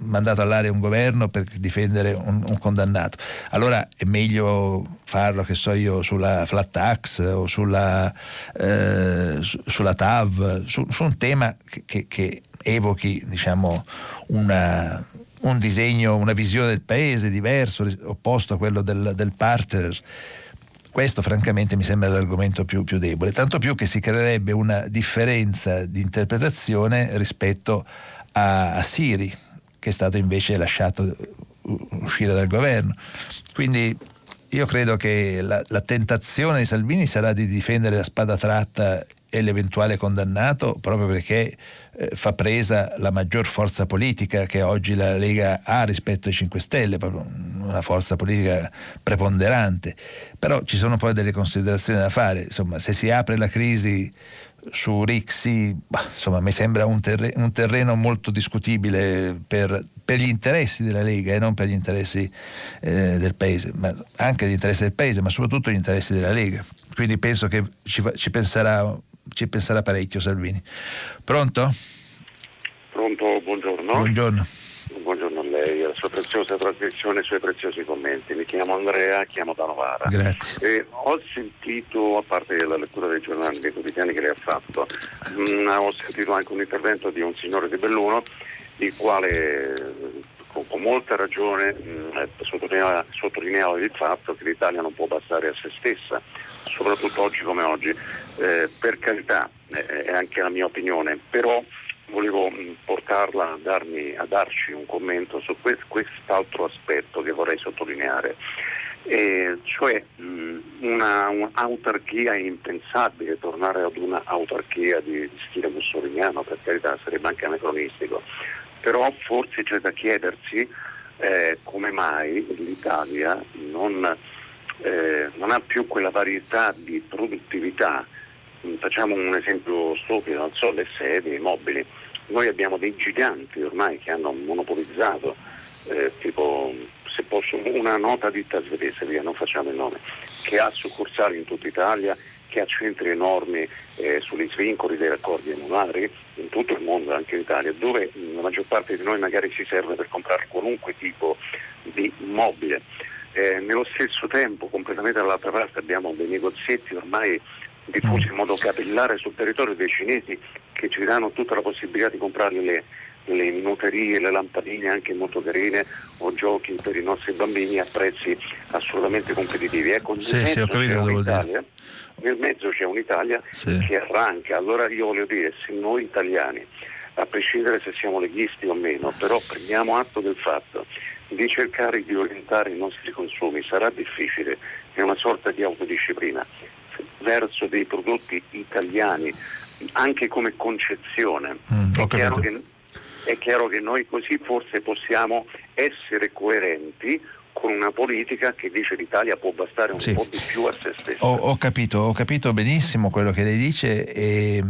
mandato all'aria un governo per difendere un, un, condannato. Allora è meglio farlo, che so io, sulla flat tax o sulla, eh, su, sulla TAV, su, su, un tema che, che, che evochi diciamo, una, un disegno, una visione del paese diverso, opposto a quello del, del partner. Questo francamente mi sembra l'argomento più, più, debole, tanto più che si creerebbe una differenza di interpretazione rispetto a, a Siri, che è stato invece lasciato uscire dal governo. Quindi io credo che la, la, tentazione di Salvini sarà di difendere la spada tratta e l'eventuale condannato proprio perché eh, fa presa la maggior forza politica che oggi la Lega ha rispetto ai 5 Stelle, una forza politica preponderante. Però ci sono poi delle considerazioni da fare, insomma se si apre la crisi su Rixi, bah, insomma, mi sembra un, terre- un, terreno molto discutibile per, per, gli interessi della Lega e non per gli interessi eh, del Paese, ma anche gli interessi del Paese, ma soprattutto gli interessi della Lega. Quindi penso che ci, ci, penserà, ci penserà parecchio Salvini. Pronto? Pronto, buongiorno. Buongiorno. Lei, alla sua preziosa trasmissione e ai suoi preziosi commenti. Mi chiamo Andrea, chiamo da Novara. Grazie. E ho sentito, a parte la lettura dei giornali dei quotidiani che lei ha fatto, mh, mm, ho sentito anche un intervento di un signore di Belluno, il quale con, con molta ragione mh, mm, sottolineava, sottolineava, il fatto che l'Italia non può bastare a se stessa, soprattutto oggi come oggi. Eh, per carità, eh, è anche la mia opinione, però volevo mm, portarla a, darmi, a darci un commento su quest, quest'altro aspetto che vorrei sottolineare. Eh, cioè una, un'autarchia impensabile, tornare ad un'autarchia di, di stile mussoliniano, per carità sarebbe anche anacronistico, però forse c'è da chiedersi eh, come mai l'Italia non, eh, non, ha più quella varietà di produttività. Facciamo un esempio stupido, non so, le sedie, i mobili noi abbiamo dei giganti ormai che hanno monopolizzato, eh, tipo se posso, una nota ditta svedese, via, non facciamo il nome, che ha succursali in tutta Italia, che ha centri enormi eh, sugli svincoli dei raccordi anulari in tutto il mondo, anche in Italia, dove la maggior parte di noi magari si serve per comprare qualunque tipo di mobile. Eh, nello stesso tempo, completamente dall'altra parte, abbiamo dei negozietti ormai diffusi in modo capillare sul territorio dei cinesi che ci danno tutta la possibilità di comprare le, le minuterie, le lampadine anche molto carine o giochi per i nostri bambini a prezzi assolutamente competitivi. Ecco, nel, sì, mezzo sì, Italia, nel mezzo c'è un'Italia sì. che arranca. Allora io voglio dire, se noi italiani, a prescindere se siamo leghisti o meno, però prendiamo atto del fatto di cercare di orientare i nostri consumi, sarà difficile, è una sorta di autodisciplina verso dei prodotti italiani anche come concezione. Mm, è, chiaro che, è chiaro che noi così forse possiamo essere coerenti con una politica che dice l'Italia può bastare un sì. po' di più a se stessa. Ho, ho, capito, ho capito benissimo quello che lei dice e,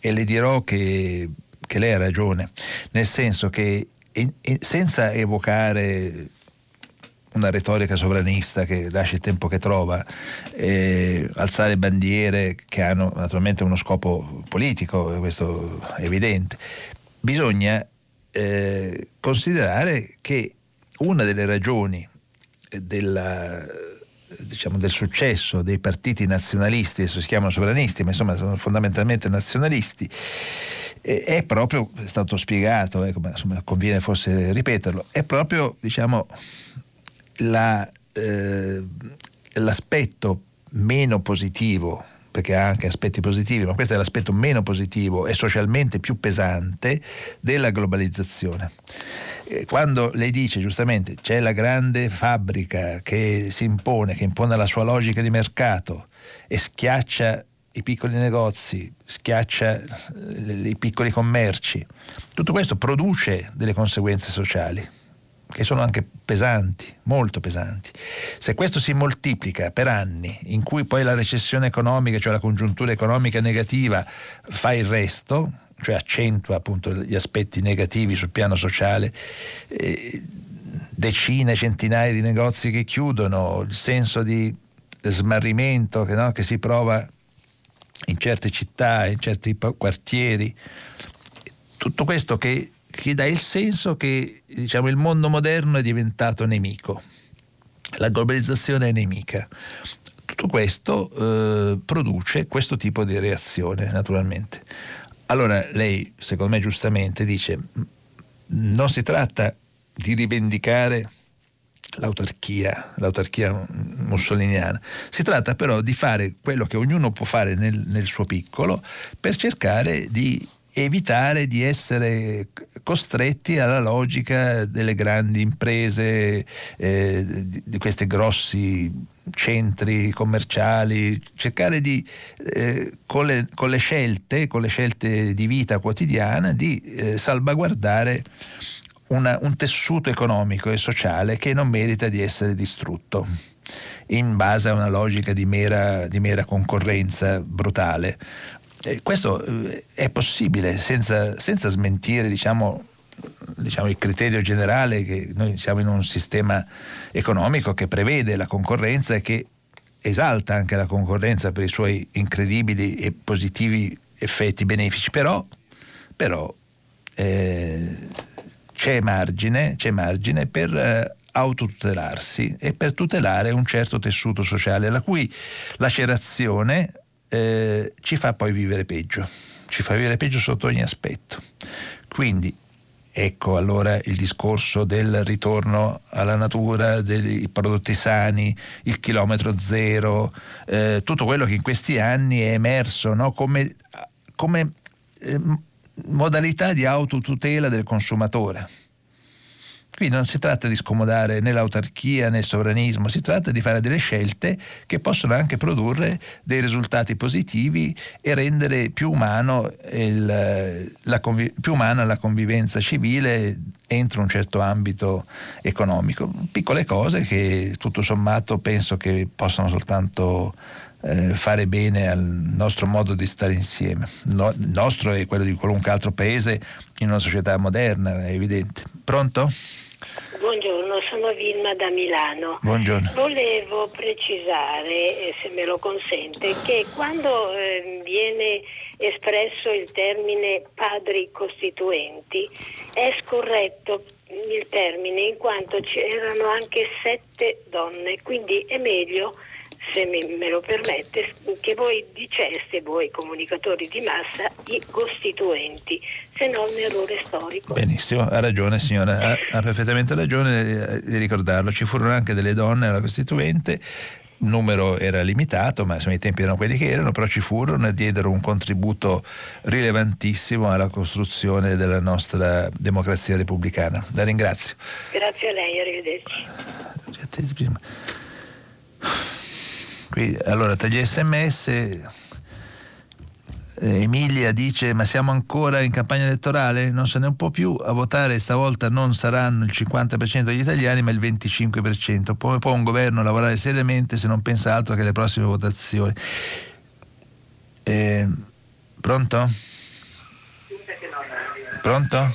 e le dirò che, che, lei ha ragione, nel senso che in, senza evocare una retorica sovranista che lascia il tempo che trova, eh, alzare bandiere che hanno naturalmente uno scopo politico, questo è evidente. Bisogna eh, considerare che una delle ragioni della, diciamo, del successo dei partiti nazionalisti, adesso si chiamano sovranisti, ma insomma sono fondamentalmente nazionalisti, eh, è proprio, è stato spiegato, eh, come, insomma, conviene forse ripeterlo, è proprio diciamo, la eh, l'aspetto meno positivo perché ha anche aspetti positivi, ma questo è l'aspetto meno positivo e socialmente più pesante della globalizzazione. Eh, quando lei dice giustamente c'è la grande fabbrica che si impone, che impone la sua logica di mercato e schiaccia i piccoli negozi, schiaccia i piccoli commerci, tutto questo produce delle conseguenze sociali che sono anche pesanti, molto pesanti. Se questo si moltiplica per anni, in cui poi la recessione economica, cioè la congiuntura economica negativa, fa il resto, cioè accentua appunto gli aspetti negativi sul piano sociale, eh, decine, centinaia di negozi che chiudono, il senso di smarrimento che, no, che si prova in certe città, in certi quartieri, tutto questo che che dà il senso che diciamo, il mondo moderno è diventato nemico, la globalizzazione è nemica. Tutto questo eh, produce questo tipo di reazione, naturalmente. Allora lei, secondo me giustamente, dice non si tratta di rivendicare l'autarchia, l'autarchia mussoliniana. Si tratta però di fare quello che ognuno può fare nel, nel suo piccolo per cercare di evitare di essere costretti alla logica delle grandi imprese, eh, di, di questi grossi centri commerciali, cercare di, eh, con, le, con, le, scelte, con le scelte di vita quotidiana, di eh, salvaguardare una, un tessuto economico e sociale che non merita di essere distrutto in base a una logica di mera, di mera concorrenza brutale. Eh, questo eh, è possibile senza, senza smentire diciamo, diciamo, il criterio generale che noi siamo in un sistema economico che prevede la concorrenza e che esalta anche la concorrenza per i suoi incredibili e positivi effetti benefici, però, però eh, c'è, margine, c'è margine per eh, autotutelarsi e per tutelare un certo tessuto sociale la cui lacerazione eh, ci fa poi vivere peggio, ci fa vivere peggio sotto ogni aspetto. Quindi ecco allora il discorso del ritorno alla natura, dei prodotti sani, il chilometro zero, eh, tutto quello che in questi anni è emerso no? come, come eh, modalità di autotutela del consumatore Qui non si tratta di scomodare né l'autarchia né il sovranismo, si tratta di fare delle scelte che possono anche produrre dei risultati positivi e rendere più, il, la, più umana la convivenza civile entro un certo ambito economico. Piccole cose che tutto sommato penso che possano soltanto eh, fare bene al nostro modo di stare insieme. No, il nostro e quello di qualunque altro paese in una società moderna, è evidente. Pronto? Buongiorno, sono Vilma da Milano. Buongiorno. Volevo precisare, eh, se me lo consente, che quando eh, viene espresso il termine padri costituenti è scorretto il termine in quanto c'erano anche sette donne, quindi è meglio se me lo permette, che voi diceste, voi comunicatori di massa, i costituenti, se no un errore storico. Benissimo, ha ragione signora, ha, ha perfettamente ragione di ricordarlo, ci furono anche delle donne alla Costituente, il numero era limitato, ma insomma i tempi erano quelli che erano, però ci furono e diedero un contributo rilevantissimo alla costruzione della nostra democrazia repubblicana. La ringrazio. Grazie a lei, arrivederci. Qui, allora, tra gli sms eh, Emilia dice ma siamo ancora in campagna elettorale? Non se ne può più, a votare stavolta non saranno il 50% degli italiani ma il 25%. Come può un governo lavorare seriamente se non pensa altro che alle prossime votazioni? Eh, pronto? Pronto?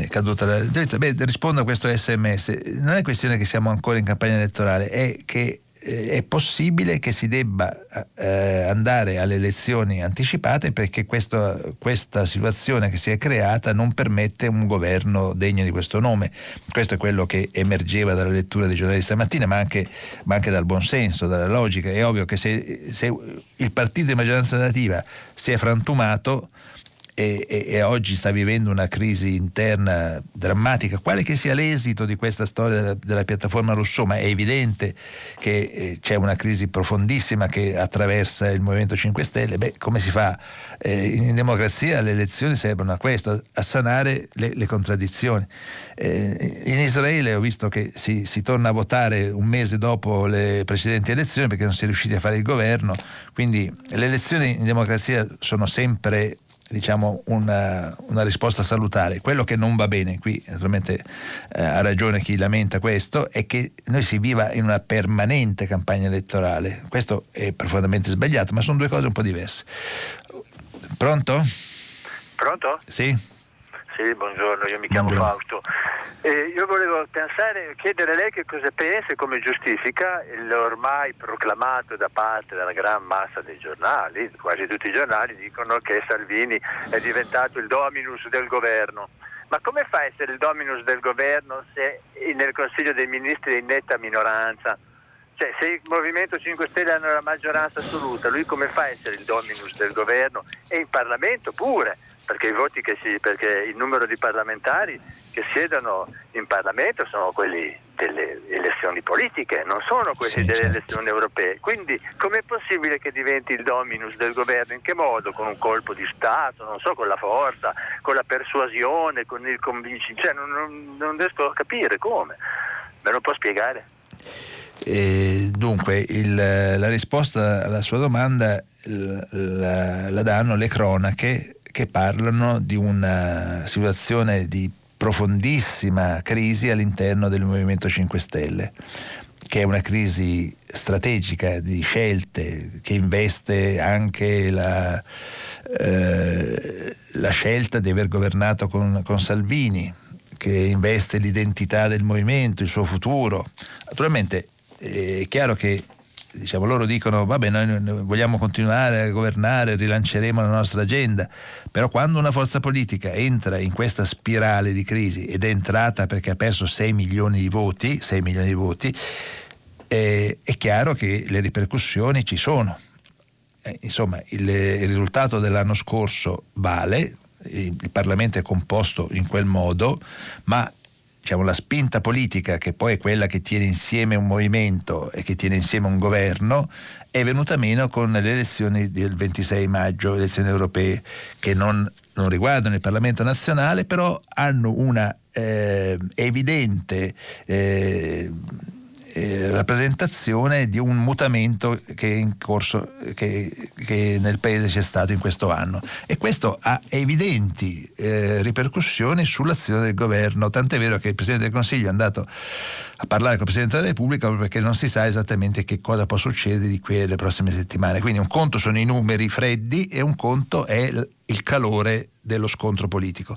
È caduta la Beh, rispondo a questo sms. Non è questione che siamo ancora in campagna elettorale, è che eh, è possibile che si debba eh, andare alle elezioni anticipate perché questo, questa situazione che si è creata non permette un governo degno di questo nome. Questo è quello che emergeva dalla lettura dei giornali stamattina, ma anche, ma anche dal buonsenso, dalla logica. È ovvio che se, se il partito di maggioranza relativa si è frantumato, e, e, e, oggi sta vivendo una crisi interna drammatica, quale che sia l'esito di questa storia della, della piattaforma ma è evidente che eh, c'è una crisi profondissima che attraversa il Movimento 5 Stelle, beh, come si fa? Eh, in democrazia le elezioni servono a questo, a sanare le, le contraddizioni. Eh, in Israele ho visto che si, si torna a votare un mese dopo le precedenti elezioni perché non si è riusciti a fare il governo, quindi le elezioni in democrazia sono sempre diciamo, una, una, risposta salutare. Quello che non va bene, qui naturalmente eh, ha ragione chi lamenta questo, è che noi si viva in una permanente campagna elettorale. Questo è profondamente sbagliato, ma sono due cose un po' diverse. Pronto? Pronto? Sì. Sì, buongiorno, io mi chiamo buongiorno. Fausto. Eh, io volevo pensare, chiedere a lei che cosa pensa e come giustifica l'ormai proclamato da parte della gran massa dei giornali, quasi tutti i giornali dicono che Salvini è diventato il dominus del governo. Ma come fa a essere il dominus del governo se nel Consiglio dei Ministri è in netta minoranza? Cioè, se il Movimento 5 Stelle hanno la maggioranza assoluta, lui come fa a essere il dominus del governo e in Parlamento pure? Perché, si, perché il numero di parlamentari che siedono in Parlamento sono quelli delle elezioni politiche, non sono quelli sì, delle certo. elezioni europee. Quindi com'è possibile che diventi il dominus del governo? In che modo? Con un colpo di Stato, non so, con la forza, con la persuasione, con il convincimento? Cioè, non, non, non, riesco a capire come. Me lo può spiegare? Eh, dunque, il, la risposta alla sua domanda la, la danno le cronache che parlano di una situazione di profondissima crisi all'interno del Movimento 5 Stelle, che è una crisi strategica di scelte che investe anche la, eh, la scelta di aver governato con, con Salvini, che investe l'identità del movimento, il suo futuro. Naturalmente è chiaro che diciamo, loro dicono vabbè noi vogliamo continuare a governare, rilanceremo la nostra agenda, però quando una forza politica entra in questa spirale di crisi ed è entrata perché ha perso 6 milioni di voti, 6 milioni di voti eh, è chiaro che le ripercussioni ci sono. Eh, insomma, il, il risultato dell'anno scorso vale, il Parlamento è composto in quel modo, ma diciamo, la spinta politica, che poi è quella che tiene insieme un movimento e che tiene insieme un governo, è venuta meno con le elezioni del 26 maggio, elezioni europee, che non, non riguardano il Parlamento nazionale, però hanno una eh, evidente eh, eh, rappresentazione di un mutamento che in corso, che, che, nel paese c'è stato in questo anno. E questo ha evidenti eh, ripercussioni sull'azione del governo, tant'è vero che il Presidente del Consiglio è andato a parlare con il Presidente della Repubblica perché non si sa esattamente che cosa può succedere di qui alle prossime settimane. Quindi un conto sono i numeri freddi e un conto è il calore dello scontro politico.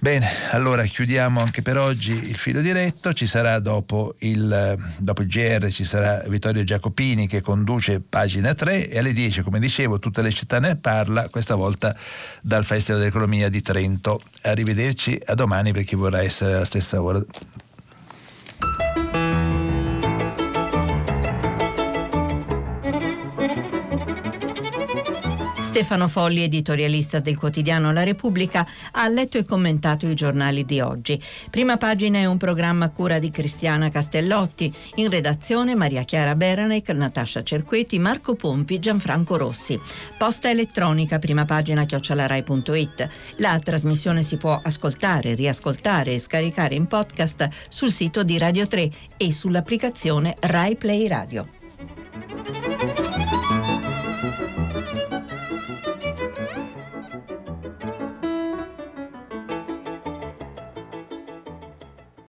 Bene, allora chiudiamo anche per oggi il filo diretto, ci sarà dopo il, dopo il GR ci sarà Vittorio Giacopini che conduce pagina 3 e alle 10 come dicevo tutte le città ne parla, questa volta dal Festival dell'Economia di Trento. Arrivederci a domani per chi vorrà essere alla stessa ora. Stefano Folli, editorialista del quotidiano La Repubblica, ha letto e commentato i giornali di oggi. Prima pagina è un programma a cura di Cristiana Castellotti. In redazione Maria Chiara Beranec, Natascia Cerqueti, Marco Pompi, Gianfranco Rossi. Posta elettronica, prima pagina chiocciolarai.it. La trasmissione si può ascoltare, riascoltare e scaricare in podcast sul sito di Radio 3 e sull'applicazione Rai Play Radio.